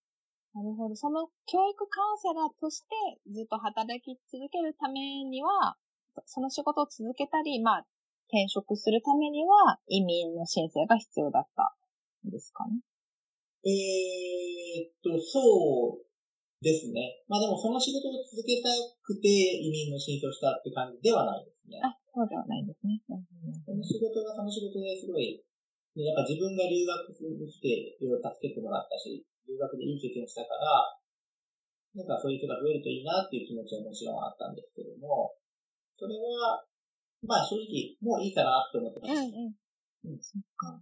なるほど。その教育カウンセラーとしてずっと働き続けるためには、その仕事を続けたり、まあ、転職するためには移民の申請が必要だったんですかね？えーっと、そうですね。まあでもその仕事を続けたくて移民の申請をしたって感じではないですね。あ、そうではないんですね。その仕事がその仕事ですごい、ねやっぱ自分が留学に来ていろいろ助けてもらったし、留学でいい経験をしたから、なんかそういう人が増えるといいなっていう気持ちはもちろんあったんですけども、それは、まあ正直、もういいかなって思ってます。うんうん。そっか。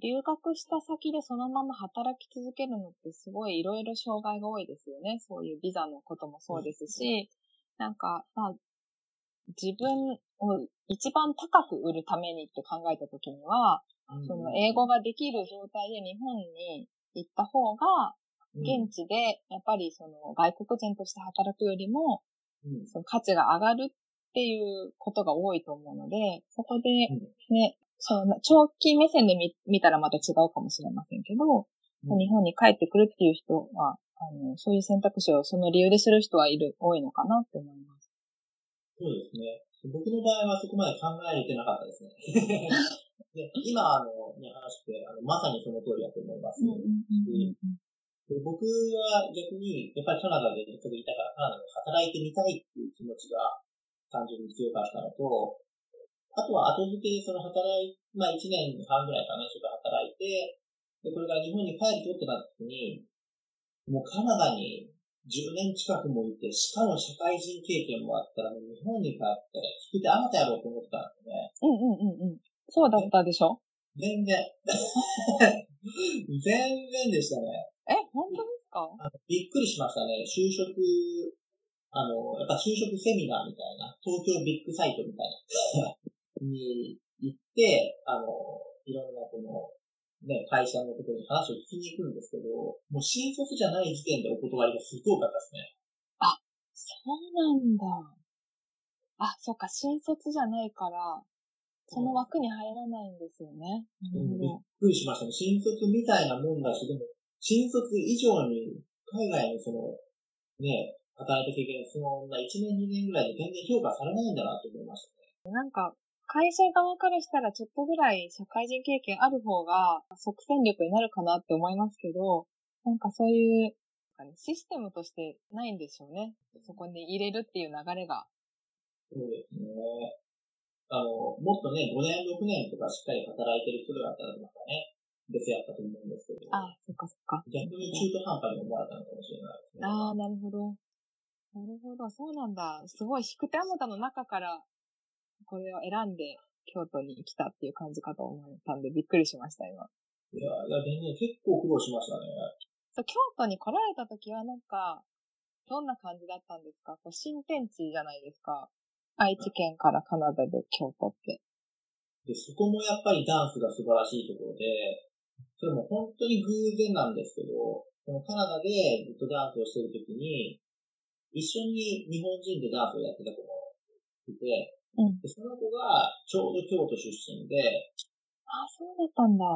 留学した先でそのまま働き続けるのってすごいいろいろ障害が多いですよね。そういうビザのこともそうですし、なんか、まあ、自分を一番高く売るためにって考えたときには、うん。その英語ができる状態で日本に行った方が、現地でやっぱりその外国人として働くよりも、うん。その価値が上がるっていうことが多いと思うので、そこでうん。ね、その長期目線で見見たらまた違うかもしれませんけど、うん日本に帰ってくるっていう人は、あの、そういう選択肢をその理由でする人はいる、多いのかなって思います。そうですね。僕の場合はそこまで考えれてなかったですね。(laughs) で今、あの、ね、話して、あの、まさにその通りだと思います。で僕は逆に、やっぱりカナダでずっといたから、カナダで働いてみたいっていう気持ちが単純に強かったのと、あとは後付けでその働い、まあ1年半ぐらいかな、ちょっと働いて、で、これから日本に帰るとってなった時に、もうカナダに10年近くもいて、しかも社会人経験もあったら、もう日本に帰ったら聞くてあまたやろうと思ってたんですね。うんうんうんうん。そうだったでしょ？全然。全然でしたね。え、本当ですか？あのびっくりしましたね。就職、あの、やっぱ就職セミナーみたいな、東京ビッグサイトみたいな、に行って、あの、いろんなこの、ね、会社のところに話を聞きに行くんですけど、もう新卒じゃない時点でお断りがすごかったですね。そうなんだ。あ、そっか、新卒じゃないから、その枠に入らないんですよね。なるほびっど。くりしましたね。新卒みたいなもんだし、でも、新卒以上に、海外のその、ね、働いた経験、その、1年2年ぐらいで全然評価されないんだなと思いましたね。なんか、会社側からしたらちょっとぐらい社会人経験ある方が即戦力になるかなって思いますけど、なんかそういう、システムとしてないんでしょうね。そこに入れるっていう流れが。そうですね。あの、もっとね、5年、6年とかしっかり働いてる人だったらまたね、別やったと思うんですけど、あ、そっかそっか。逆に中途半端に思われたのかもしれないですね。ああ、なるほど。なるほど、そうなんだ。すごい、引く手あまたの中から、これを選んで京都に来たっていう感じかと思ったんで、びっくりしました、今。いや、いや、全然結構苦労しましたね。そう、京都に来られた時はなんか、どんな感じだったんですか？こう新天地じゃないですか。愛知県からカナダで京都って。で、そこもやっぱりダンスが素晴らしいところで、それも本当に偶然なんですけど、そのカナダでずっとダンスをしてるときに、一緒に日本人でダンスをやってた子がいて、うん、でその子がちょうど京都出身で、ああ、そうだったんだ。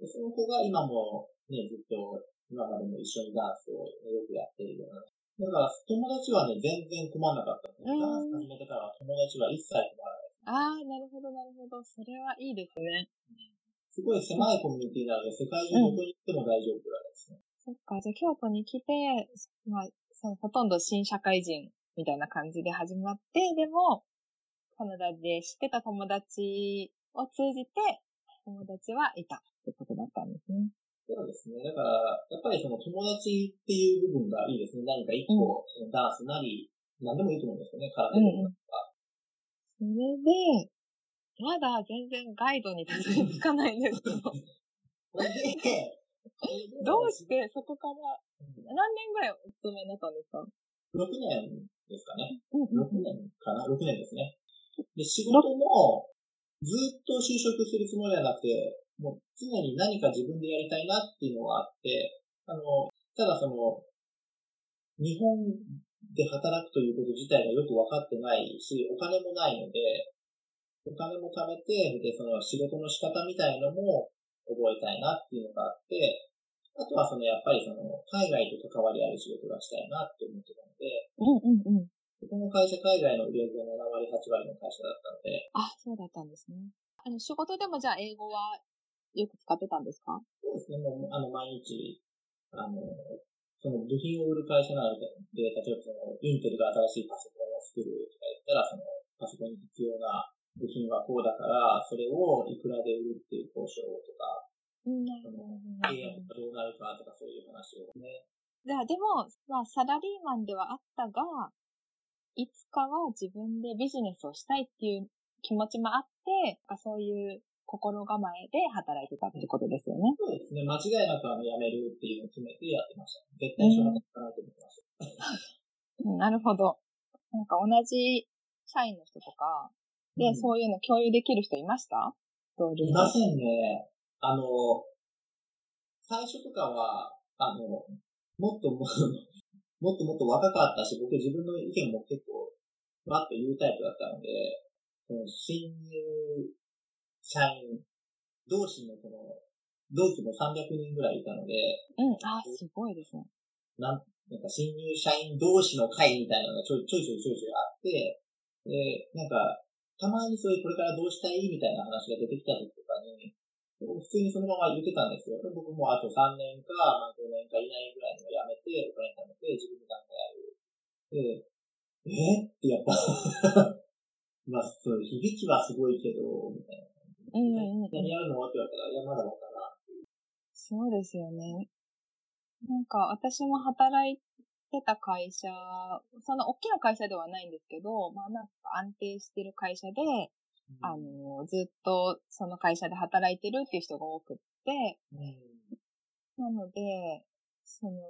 でその子が今もね、ずっと今までも一緒にダンスをよくやっているようなだから、友達はね、全然困らなかった。ダンス始めてからは友達は一切困らない。ああ、なるほど、なるほど。それはいいですね。すごい狭いコミュニティなので、世界中どこに行っても大丈夫ぐらいですね。そっか、じゃあ京都に来て、まあ、そのほとんど新社会人みたいな感じで始まって、でも、カナダで知ってた友達を通じて、友達はいたってことだったんですね。そうですね。だから、やっぱりその友達っていう部分がいいですね。何か一個、そのダンスなり、何でもいいと思うんですよね。空手とか。それで、まだ全然ガイドにたどり着かないんですけど。(laughs) どうしてそこから何年ぐらいお勤めになったんですか ?6 年ですかね。6年かな ?6 年ですね。で、仕事もずっと就職するつもりはなくて、もう常に何か自分でやりたいなっていうのがあって、あの、ただその、日本で働くということ自体がよくわかってないし、お金もないので、お金も貯めて、で、その仕事の仕方みたいのも覚えたいなっていうのがあって、あとはそのやっぱりその海外と関わりある仕事がしたいなって思ってたので、うんうんうん。この会社海外の売り上げが7割、8割の会社だったので。あ、そうだったんですね。あの、仕事でもじゃあ英語はよく使ってたんですか？そうですね。もう、あの、毎日、あの、その部品を売る会社なので、例えばその、インテルが新しいパソコンを作るとか言ったら、その、パソコンに必要な部品はこうだから、それをいくらで売るっていう交渉とか、うん、その、契約がどうなるかとかそういう話をね。じゃあ、でも、まあ、サラリーマンではあったが、いつかは自分でビジネスをしたいっていう気持ちもあって、そういう心構えで働いてたってことですよね。そうですね。間違いなくあの辞めるっていうのを決めてやってました。絶対一緒だったかなと思ってました。うん、なるほど。なんか同じ社員の人とかで、うん、そういうの共有できる人いました？いませんね。あの、最初とかは、あの、もっとも、もっともっと若かったし、僕自分の意見も結構、わっと言うタイプだったので、その新入社員同士のこの、同期も300人ぐらいいたので、うん、あ、すごいですね。なん、なんか新入社員同士の会みたいなのがちょいちょいちょいちょいちょいあって、で、なんか、たまにそういうこれからどうしたい？みたいな話が出てきた時とかに、普通にそのまま言ってたんですよ。僕もあと3年か、まあ5年か以内ぐらいには辞めて、お金貯めて、自分でなんかやる。で、え？ってやっぱ (laughs) まあ、そう、響きはすごいけど、みたいな。うんうんうん。何やるの？って言われたら、いや、まだまだなっていう。そうですよね。なんか、私も働いてた会社、そんな大きな会社ではないんですけど、まあなんか安定してる会社で、うん、あの、ずっとその会社で働いてるっていう人が多くって、うん、なので、その、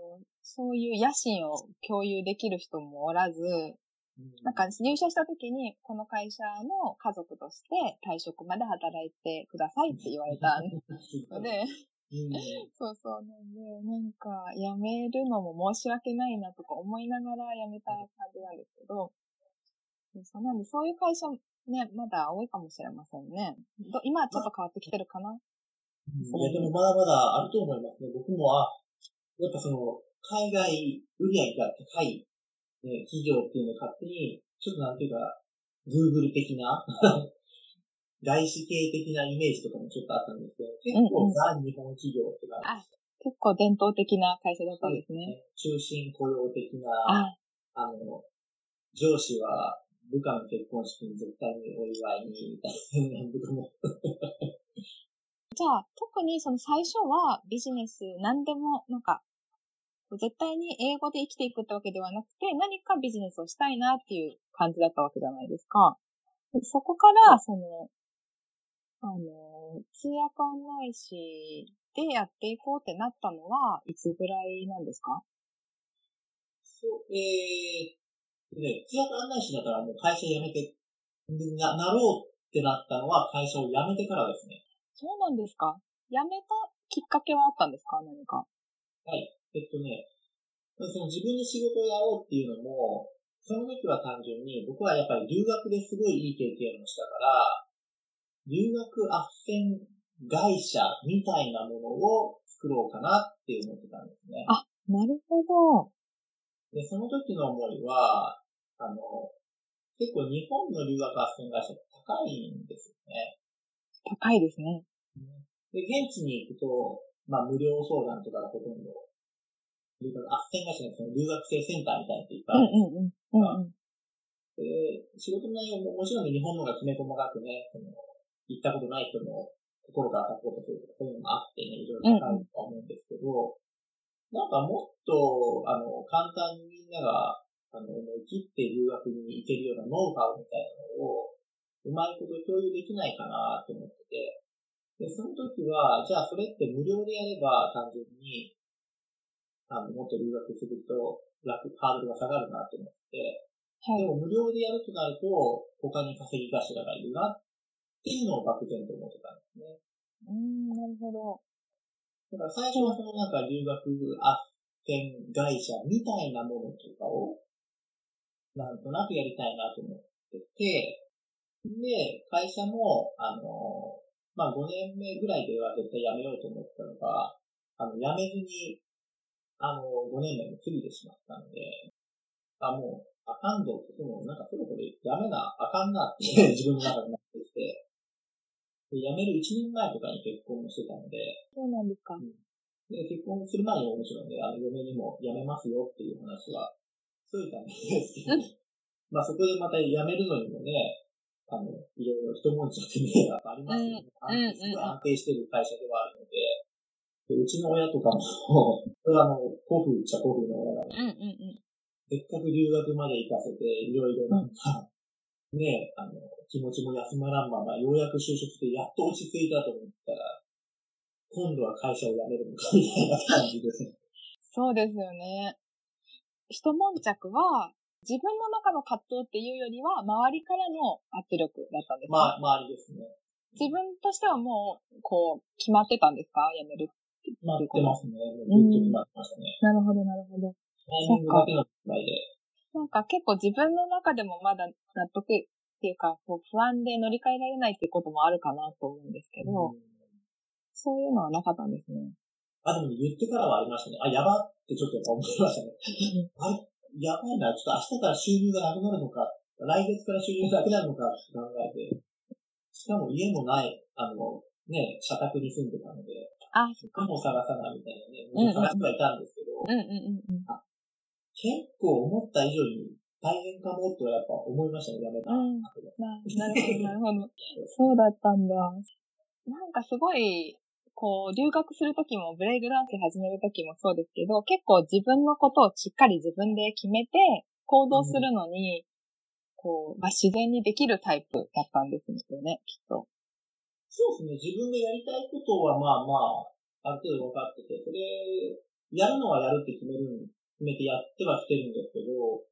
そういう野心を共有できる人もおらず、なんか入社した時に、この会社の家族として退職まで働いてくださいって言われたので、(laughs) そうそう。なんで、なんか、辞めるのも申し訳ないなとか思いながら辞めた感じなんですけど、そうなんで、そういう会社ね、まだ多いかもしれませんね。今はちょっと変わってきてるかな？いや、でもまだまだあると思いますね。僕も、あ、やっぱその、海外売上が高いね、企業っていうのを勝手に、ちょっとなんていうか、Google 的な (laughs) 外資系的なイメージとかもちょっとあったんですけど、結構ザ・日本企業ってか、あ、結構伝統的な会社だったんですね。中心雇用的な、あの、上司は部下の結婚式に絶対にお祝いに、みたいな部も。(laughs) じゃあ、特にその最初はビジネス何でもなんか絶対に英語で生きていくってわけではなくて、何かビジネスをしたいなっていう感じだったわけじゃないですか。そこから、その、あの、通訳案内士でやっていこうってなったのは、いつぐらいなんですか？そう、えー、ね、通訳案内士だからもう会社辞めて、な、なろうってなったのは会社を辞めてからですね。そうなんですか辞めたきっかけはあったんですか？何か。はい。えっとね、その自分で仕事をやろうっていうのも、その時は単純に僕はやっぱり留学ですごいいい経験をしたから、留学斡旋会社みたいなものを作ろうかなって思ってたんですね。あ、なるほど。で、その時の思いは、あの、結構日本の留学斡旋会社って高いんですよね。高いですね。で、現地に行くと、まあ無料相談とかがほとんど、留学斡旋会社のその留学生センターみたいなのっていっぱいあるんです仕事の内容ももちろん日本の方がきめ細かくね、その行ったことない人の心からサポートするとか、そういうのもあってね、いろいろ高いとは思うんですけど、うん、なんかもっと、あの、簡単にみんなが、あの、思い切って留学に行けるようなノウハウみたいなのを、うまいこと共有できないかなと思ってて、で、その時は、じゃあそれって無料でやれば単純に、あの、もっと留学すると楽、ハードルが下がるなと思って、はい、でも無料でやるとなると、他に稼ぎ頭がいるなっっていうのを漠然と思ってたんですね。うん、なるほど。だから最初はそのなんか留学斡旋会社みたいなものとかを、なんとなくやりたいなと思ってて、で、会社も、あの、まあ、5年目ぐらいでは絶対辞めようと思ってたのが、あの、辞めずに、あの、5年目も過ぎてしまったので、あ、もう、あかんぞって、その、なんかそろそろ辞めな、あかんなって (laughs) 自分の中でなってきて、辞める1年前とかに結婚してたので。そうなんですか。うん、で結婚する前にももちろんね、あの嫁にも辞めますよっていう話はしといたんですけど、(laughs) まあそこでまた辞めるのにもね、あの、いろいろ一文字ってね、ありますよね。うん、すごい安定してる会社ではあるので、でうちの親とかもこれはあの、古風っちゃ古風の親なので、うんうんうん、せっかく留学まで行かせて、いろいろなんか、ね、あの、気持ちも休まらんまま、ようやく就職してやっと落ち着いたと思ったら、今度は会社を辞めるのかみたいな感じですね。そうですよね。一悶着は、自分の中の葛藤っていうよりは、周りからの圧力だったんですか？まあ、周りですね。自分としてはもう、こう、決まってたんですか？辞めるって決まってますね。ずっと決まってましたね。なるほど、なるほど。タイミングだけの問題で。なんか結構自分の中でもまだ納得っていうか、こう不安で乗り換えられないっていうこともあるかなと思うんですけど、そういうのはなかったんですね。あ、でも言ってからはありましたね。あ、やばってちょっとやっぱ思いましたね。(laughs) あれやばいな。ちょっと明日から収入がなくなるのか、来月から収入がなくなるのかって考えて、しかも家もない、あの、ね、社宅に住んでたので、あ、そっか。も探さないみたいなね、探してはいたんですけど、うんうんうんうん、結構思った以上に大変かもとはやっぱ思いましたね、やめた。うん、ななるほど、なるほど。そうだったんだ。なんかすごい、こう、留学するときも、ブレイクダンス始めるときもそうですけど、結構自分のことをしっかり自分で決めて行動するのに、うん、こう、まあ、自然にできるタイプだったんですよね、きっと。そうですね。自分がやりたいことはまあまあ、ある程度分かってて、それ、やるのはやるって決める決めてやってはしてるんですけど、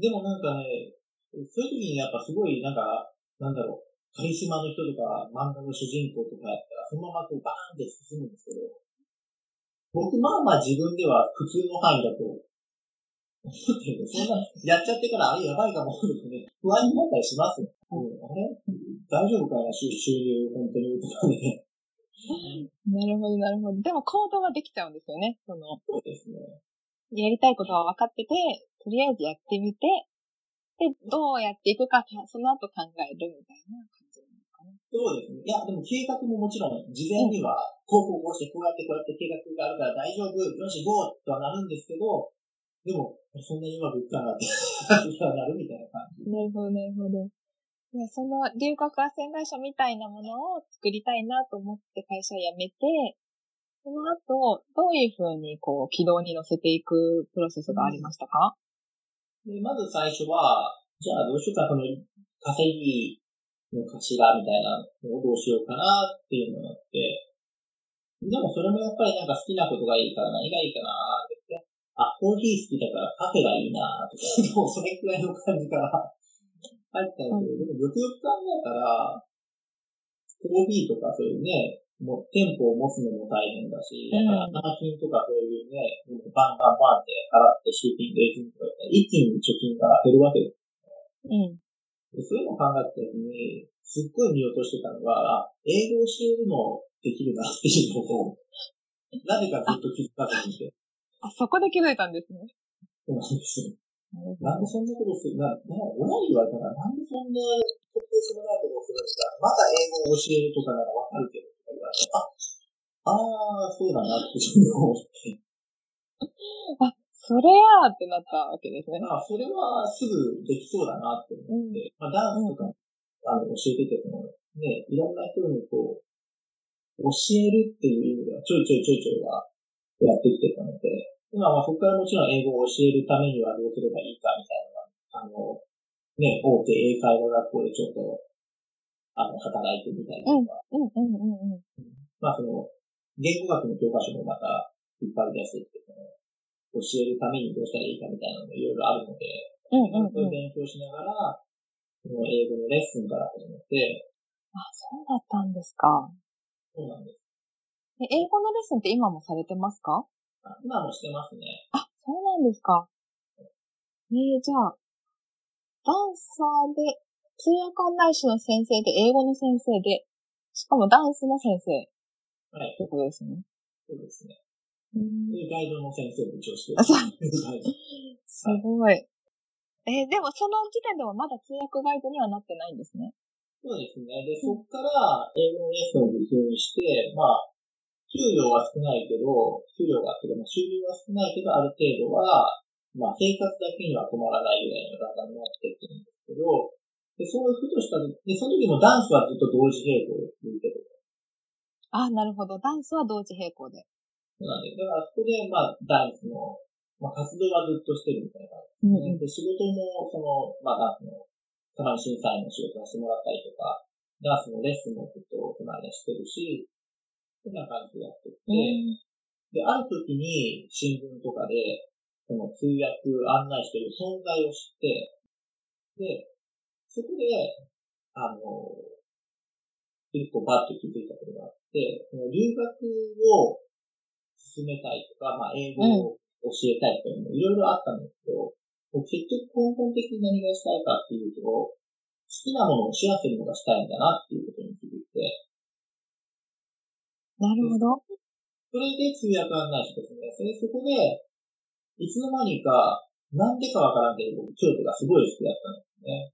でもなんかね、そういう時にやっぱすごいなんか、なんだろう、カリスマの人とか漫画の主人公とか、そのままこうバーンって進むんですけど、僕まあまあ自分では普通の範囲だと思ってるんで、そんな、やっちゃってからあれやばいかもね、不安になったりしますよ。うん、あれ？大丈夫かな収入、本当に、とかね。(laughs) なるほど、なるほど。でも行動はできちゃうんですよね、その。そうですね。やりたいことは分かってて、とりあえずやってみて、で、どうやっていくか、その後考えるみたいな感。そうですね。いや、でも計画ももちろん、事前には、こうこうこうして、こうやってこうやって計画があるから大丈夫、よし、ゴーとはなるんですけど、でも、そんなにうまくいくかなって (laughs) なるみたいな感じ。なるほど、なるほど。その留学斡旋会社みたいなものを作りたいなと思って会社辞めて、その後、どういうふうにこう軌道に乗せていくプロセスがありましたか、でまず最初は、じゃあどうしようか、この稼ぎの頭みたいなのをどうしようかなっていうのがあって、でもそれもやっぱりなんか好きなことがいいから何がいいかなって言って、あ、コーヒー好きだからカフェがいいなとか、でもそれくらいの感じから入ったんですけど、でもよくよく考えたら、コーヒーとかそういうね、もう店舗を持つのも大変だし、だから、金とかそういうね、バンバンバンって払ってシーピング、エージンとか一気に貯金が減るわけですうん。でそういうのを考えたときに、すっごい見落としてたのが、英語を教えるのできるなっていうのを、なぜかずっと気づかずにて。あ、そこで気づいたんですね。そうなんですよ。なんでそんなことする？な、な、親に言われたら、なんでそんな特定するないことをするんですか？まだ英語を教えるとかならわかるけど、あ、ああ、そうだなって思って。あ、(laughs) それやーってなったわけですね。あそれはすぐできそうだなって思って、うん、まあ、ダンスとか、うん、あの、教えてても、ね、いろんな人にこう、教えるっていう意味ではちょいちょいちょいちょいはやってきてたので、今はそこからもちろん英語を教えるためにはどうすればいいかみたいなのが、あの、ね、大手英会話学校でちょっと、あの、働いてみたいなとか、うん、うん、うん、うん。まあその、言語学の教科書もまたいっぱい出してきて、教えるためにどうしたらいいかみたいなのもいろいろあるので、うんうんうん、勉強しながら、その英語のレッスンから始めて、あ、そうだったんですか。そうなんです。英語のレッスンって今もされてますか？今もしてますね。あ、そうなんですか。えー、じゃあ、ダンサーで、通訳案内士の先生で、英語の先生で、しかもダンスの先生はい。ってことですね。そうですね。で、ガイドの先生も一応してる。すごい。えー、でもその時点ではまだ通訳ガイドにはなってないんですね。そうですね。で、そっから英語のレッスンを受給して、まあ、給料は少ないけど、給料が、てか、まあ、収入は少ないけど、ある程度は、まあ、生活だけには困らないぐらいのだんだんなっていくんですけど、で、そういうふとした、で、その時もダンスはずっと同時並行で続いてる。あ、なるほど。ダンスは同時並行で。そうなんです。だから、そこで、まあ、ダンスの、まあ、活動はずっとしてるみたいな感じでうん、で、仕事も、その、まあ、ダンスの、たまに審査員の仕事をしてもらったりとか、ダンスのレッスンもずっとこの間してるし、そんな感じでやってて、で、ある時に新聞とかで、その通訳案内している存在を知って、で、そこで、あの、一個バッと気づいたことがあって、その留学を進めたいとか、まあ、英語を教えたいというのもいろいろあったんですけど、結局根本的に何がしたいかっていうと、好きなものをシェアするのがしたいんだなっていうことに気づいて、なるほど。それで通訳案内士ですね。それそこで、いつの間にか、なんでかわからんけど、僕、京都がすごい好きだったんですね。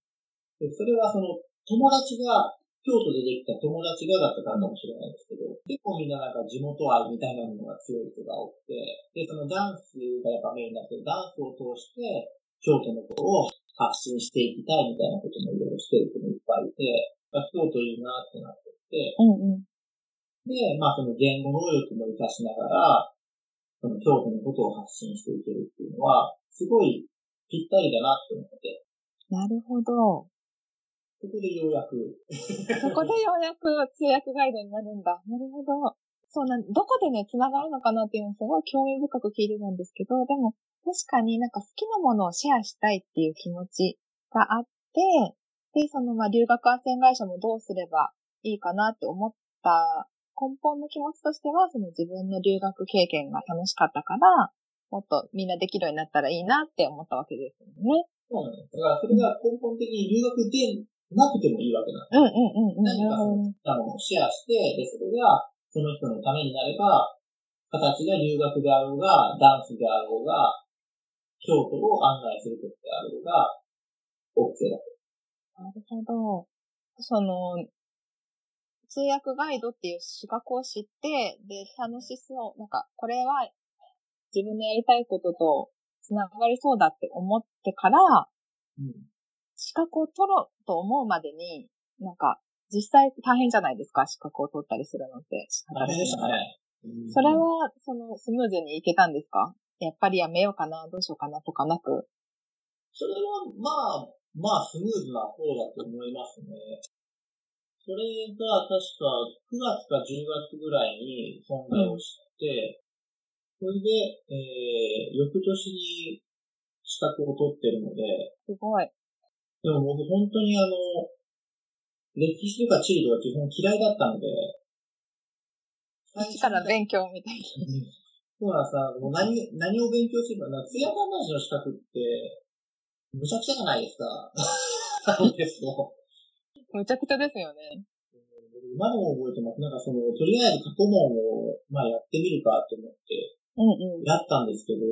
でそれはその、友達が、京都でできた友達がだったからかもしれないんですけど、結構みんななんか地元愛みたいなものが強い人が多くて、で、そのダンスがやっぱメインになってダンスを通して、京都のことを発信していきたいみたいなこともいろいろしてる人もいっぱいいて、京都いいなってなってて、うんうんで、まあその言語能力も活かしながら、その京都のことを発信していけるっていうのは、すごいぴったりだなって思って。なるほど。そこでようやく。(laughs) そこでようやく通訳ガイドになるんだ。なるほど。そうなん、どこでね、繋がるのかなっていうのすごい興味深く聞いてたんですけど、でも確かになんか好きなものをシェアしたいっていう気持ちがあって、で、そのまあ留学斡旋会社もどうすればいいかなって思った根本の気持ちとしては、その自分の留学経験が楽しかったから、もっとみんなできるようになったらいいなって思ったわけですよね。そうなんです。だからそれが根本的に留学でなくてもいいわけなん。うんうんうん。何かのをシェアして、で、それがその人のためになれば、形が留学であろうが、ダンスであろうが、京都を案内することであろうが、OK だと。なるほど。その、通訳ガイドっていう資格を知って、で、楽しそう、なんか、これは自分のやりたいことと繋がりそうだって思ってから、うん、資格を取ろうと思うまでに、なんか、実際大変じゃないですか、資格を取ったりするのって。大変でしたね。それは、その、スムーズにいけたんですか？やっぱりやめようかな、どうしようかなとかなく。それは、まあ、まあ、スムーズな方だと思いますね。それが確か9月か10月ぐらいに存在を知って、それで、えー、翌年に資格を取ってるので、すごい。でも僕本当にあの、歴史とか地理とか基本嫌いだったので、一から勉強みたいな。そうなんさ、もう何、何を勉強すれば、通夜観覧士の資格って、むちゃくちゃじゃないですか。そうですと。むちゃくちゃですよね。今でも覚えてます。なんかその、とりあえず過去問を、まあやってみるかと思って、やったんですけど、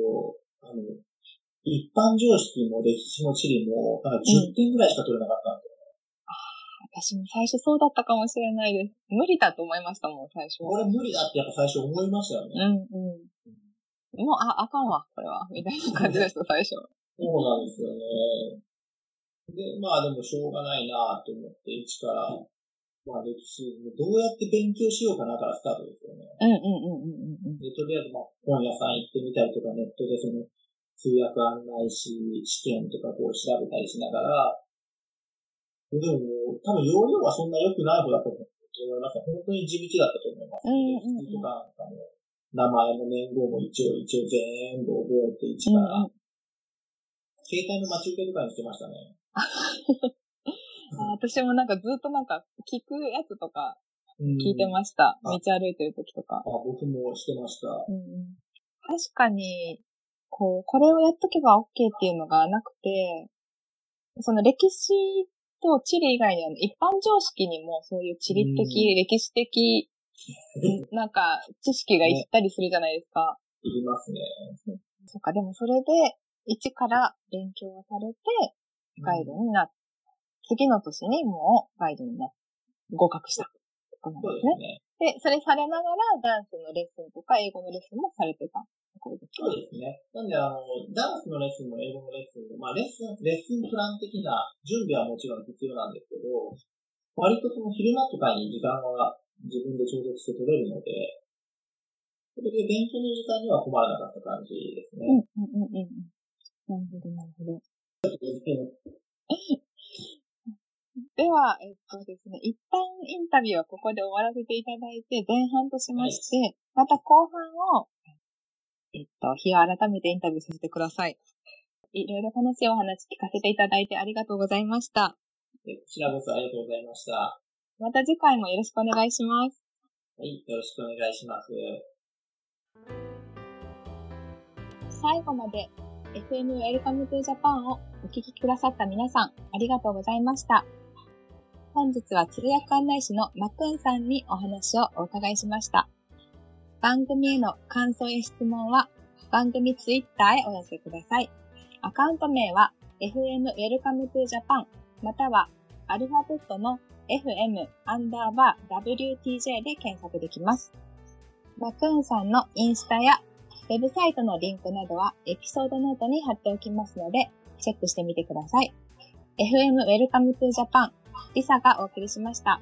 あの、一般常識も歴史も地理も、なんか10点ぐらいしか取れなかったんですよ。私も最初そうだったかもしれないです。無理だと思いましたもん、最初。これ無理だってやっぱ最初思いましたよね。うんうん。もう、あ、あかんわ、これは。みたいな感じでした、最初。そうなんですよね。で、まあでもしょうがないなと思って、一から、まあ歴史、どうやって勉強しようかなからスタートですよね。うんうんうんうんうん。で、とりあえずまあ本屋さん行ってみたりとか、ネットでその通訳案内士、試験とかこう調べたりしながら、でも、多分容量はそんな良くない方だと思います。本当に地道だったと思います。うんうんうん、とか、あの、名前も年号も一応一応全部覚えて一から、うんうん、携帯の待ち受けとかにしてましたね。あ (laughs) 私もなんかずっとなんか聞くやつとか聞いてました。道歩いてる時とか。あ僕もしてました、うん。確かに、こう、これをやっとけば OK っていうのがなくて、その歴史と地理以外には一般常識にもそういう地理的、歴史的、なんか知識がいったりするじゃないですか。いりますね。そっか、でもそれで一から勉強されてガイドになっ、次の年にもうガイドになっ、合格した。そうですね。で、それされながらダンスのレッスンとか英語のレッスンもされてた。そうですね。なんで、あの、ダンスのレッスンも英語のレッスンも、まあ、レッスン、レッスンプラン的な準備はもちろん必要なんですけど、割とその昼間とかに時間は自分で調節して取れるので、それで勉強の時間には困らなかった感じですね。うんうんうんうん。なるほど、なるほど。では、えっとですね、一旦インタビューはここで終わらせていただいて、前半としまして、はい、また後半をえっと、日を改めてインタビューさせてください。いろいろ楽しいお話聞かせていただいてありがとうございました。こちらこそありがとうございました。また次回もよろしくお願いします。はい、よろしくお願いします。最後まで FM Welcome to Japan をお聞きくださった皆さん、ありがとうございました。本日は通訳案内士のマクンさんにお話をお伺いしました。番組への感想や質問は番組ツイッターへお寄せください。アカウント名は FM Welcome to Japan またはアルファベットの FM アンダーバー WTJ で検索できます。マクーンさんのインスタやウェブサイトのリンクなどはエピソードノートに貼っておきますので、チェックしてみてください。FM Welcome to Japan リサがお送りしました。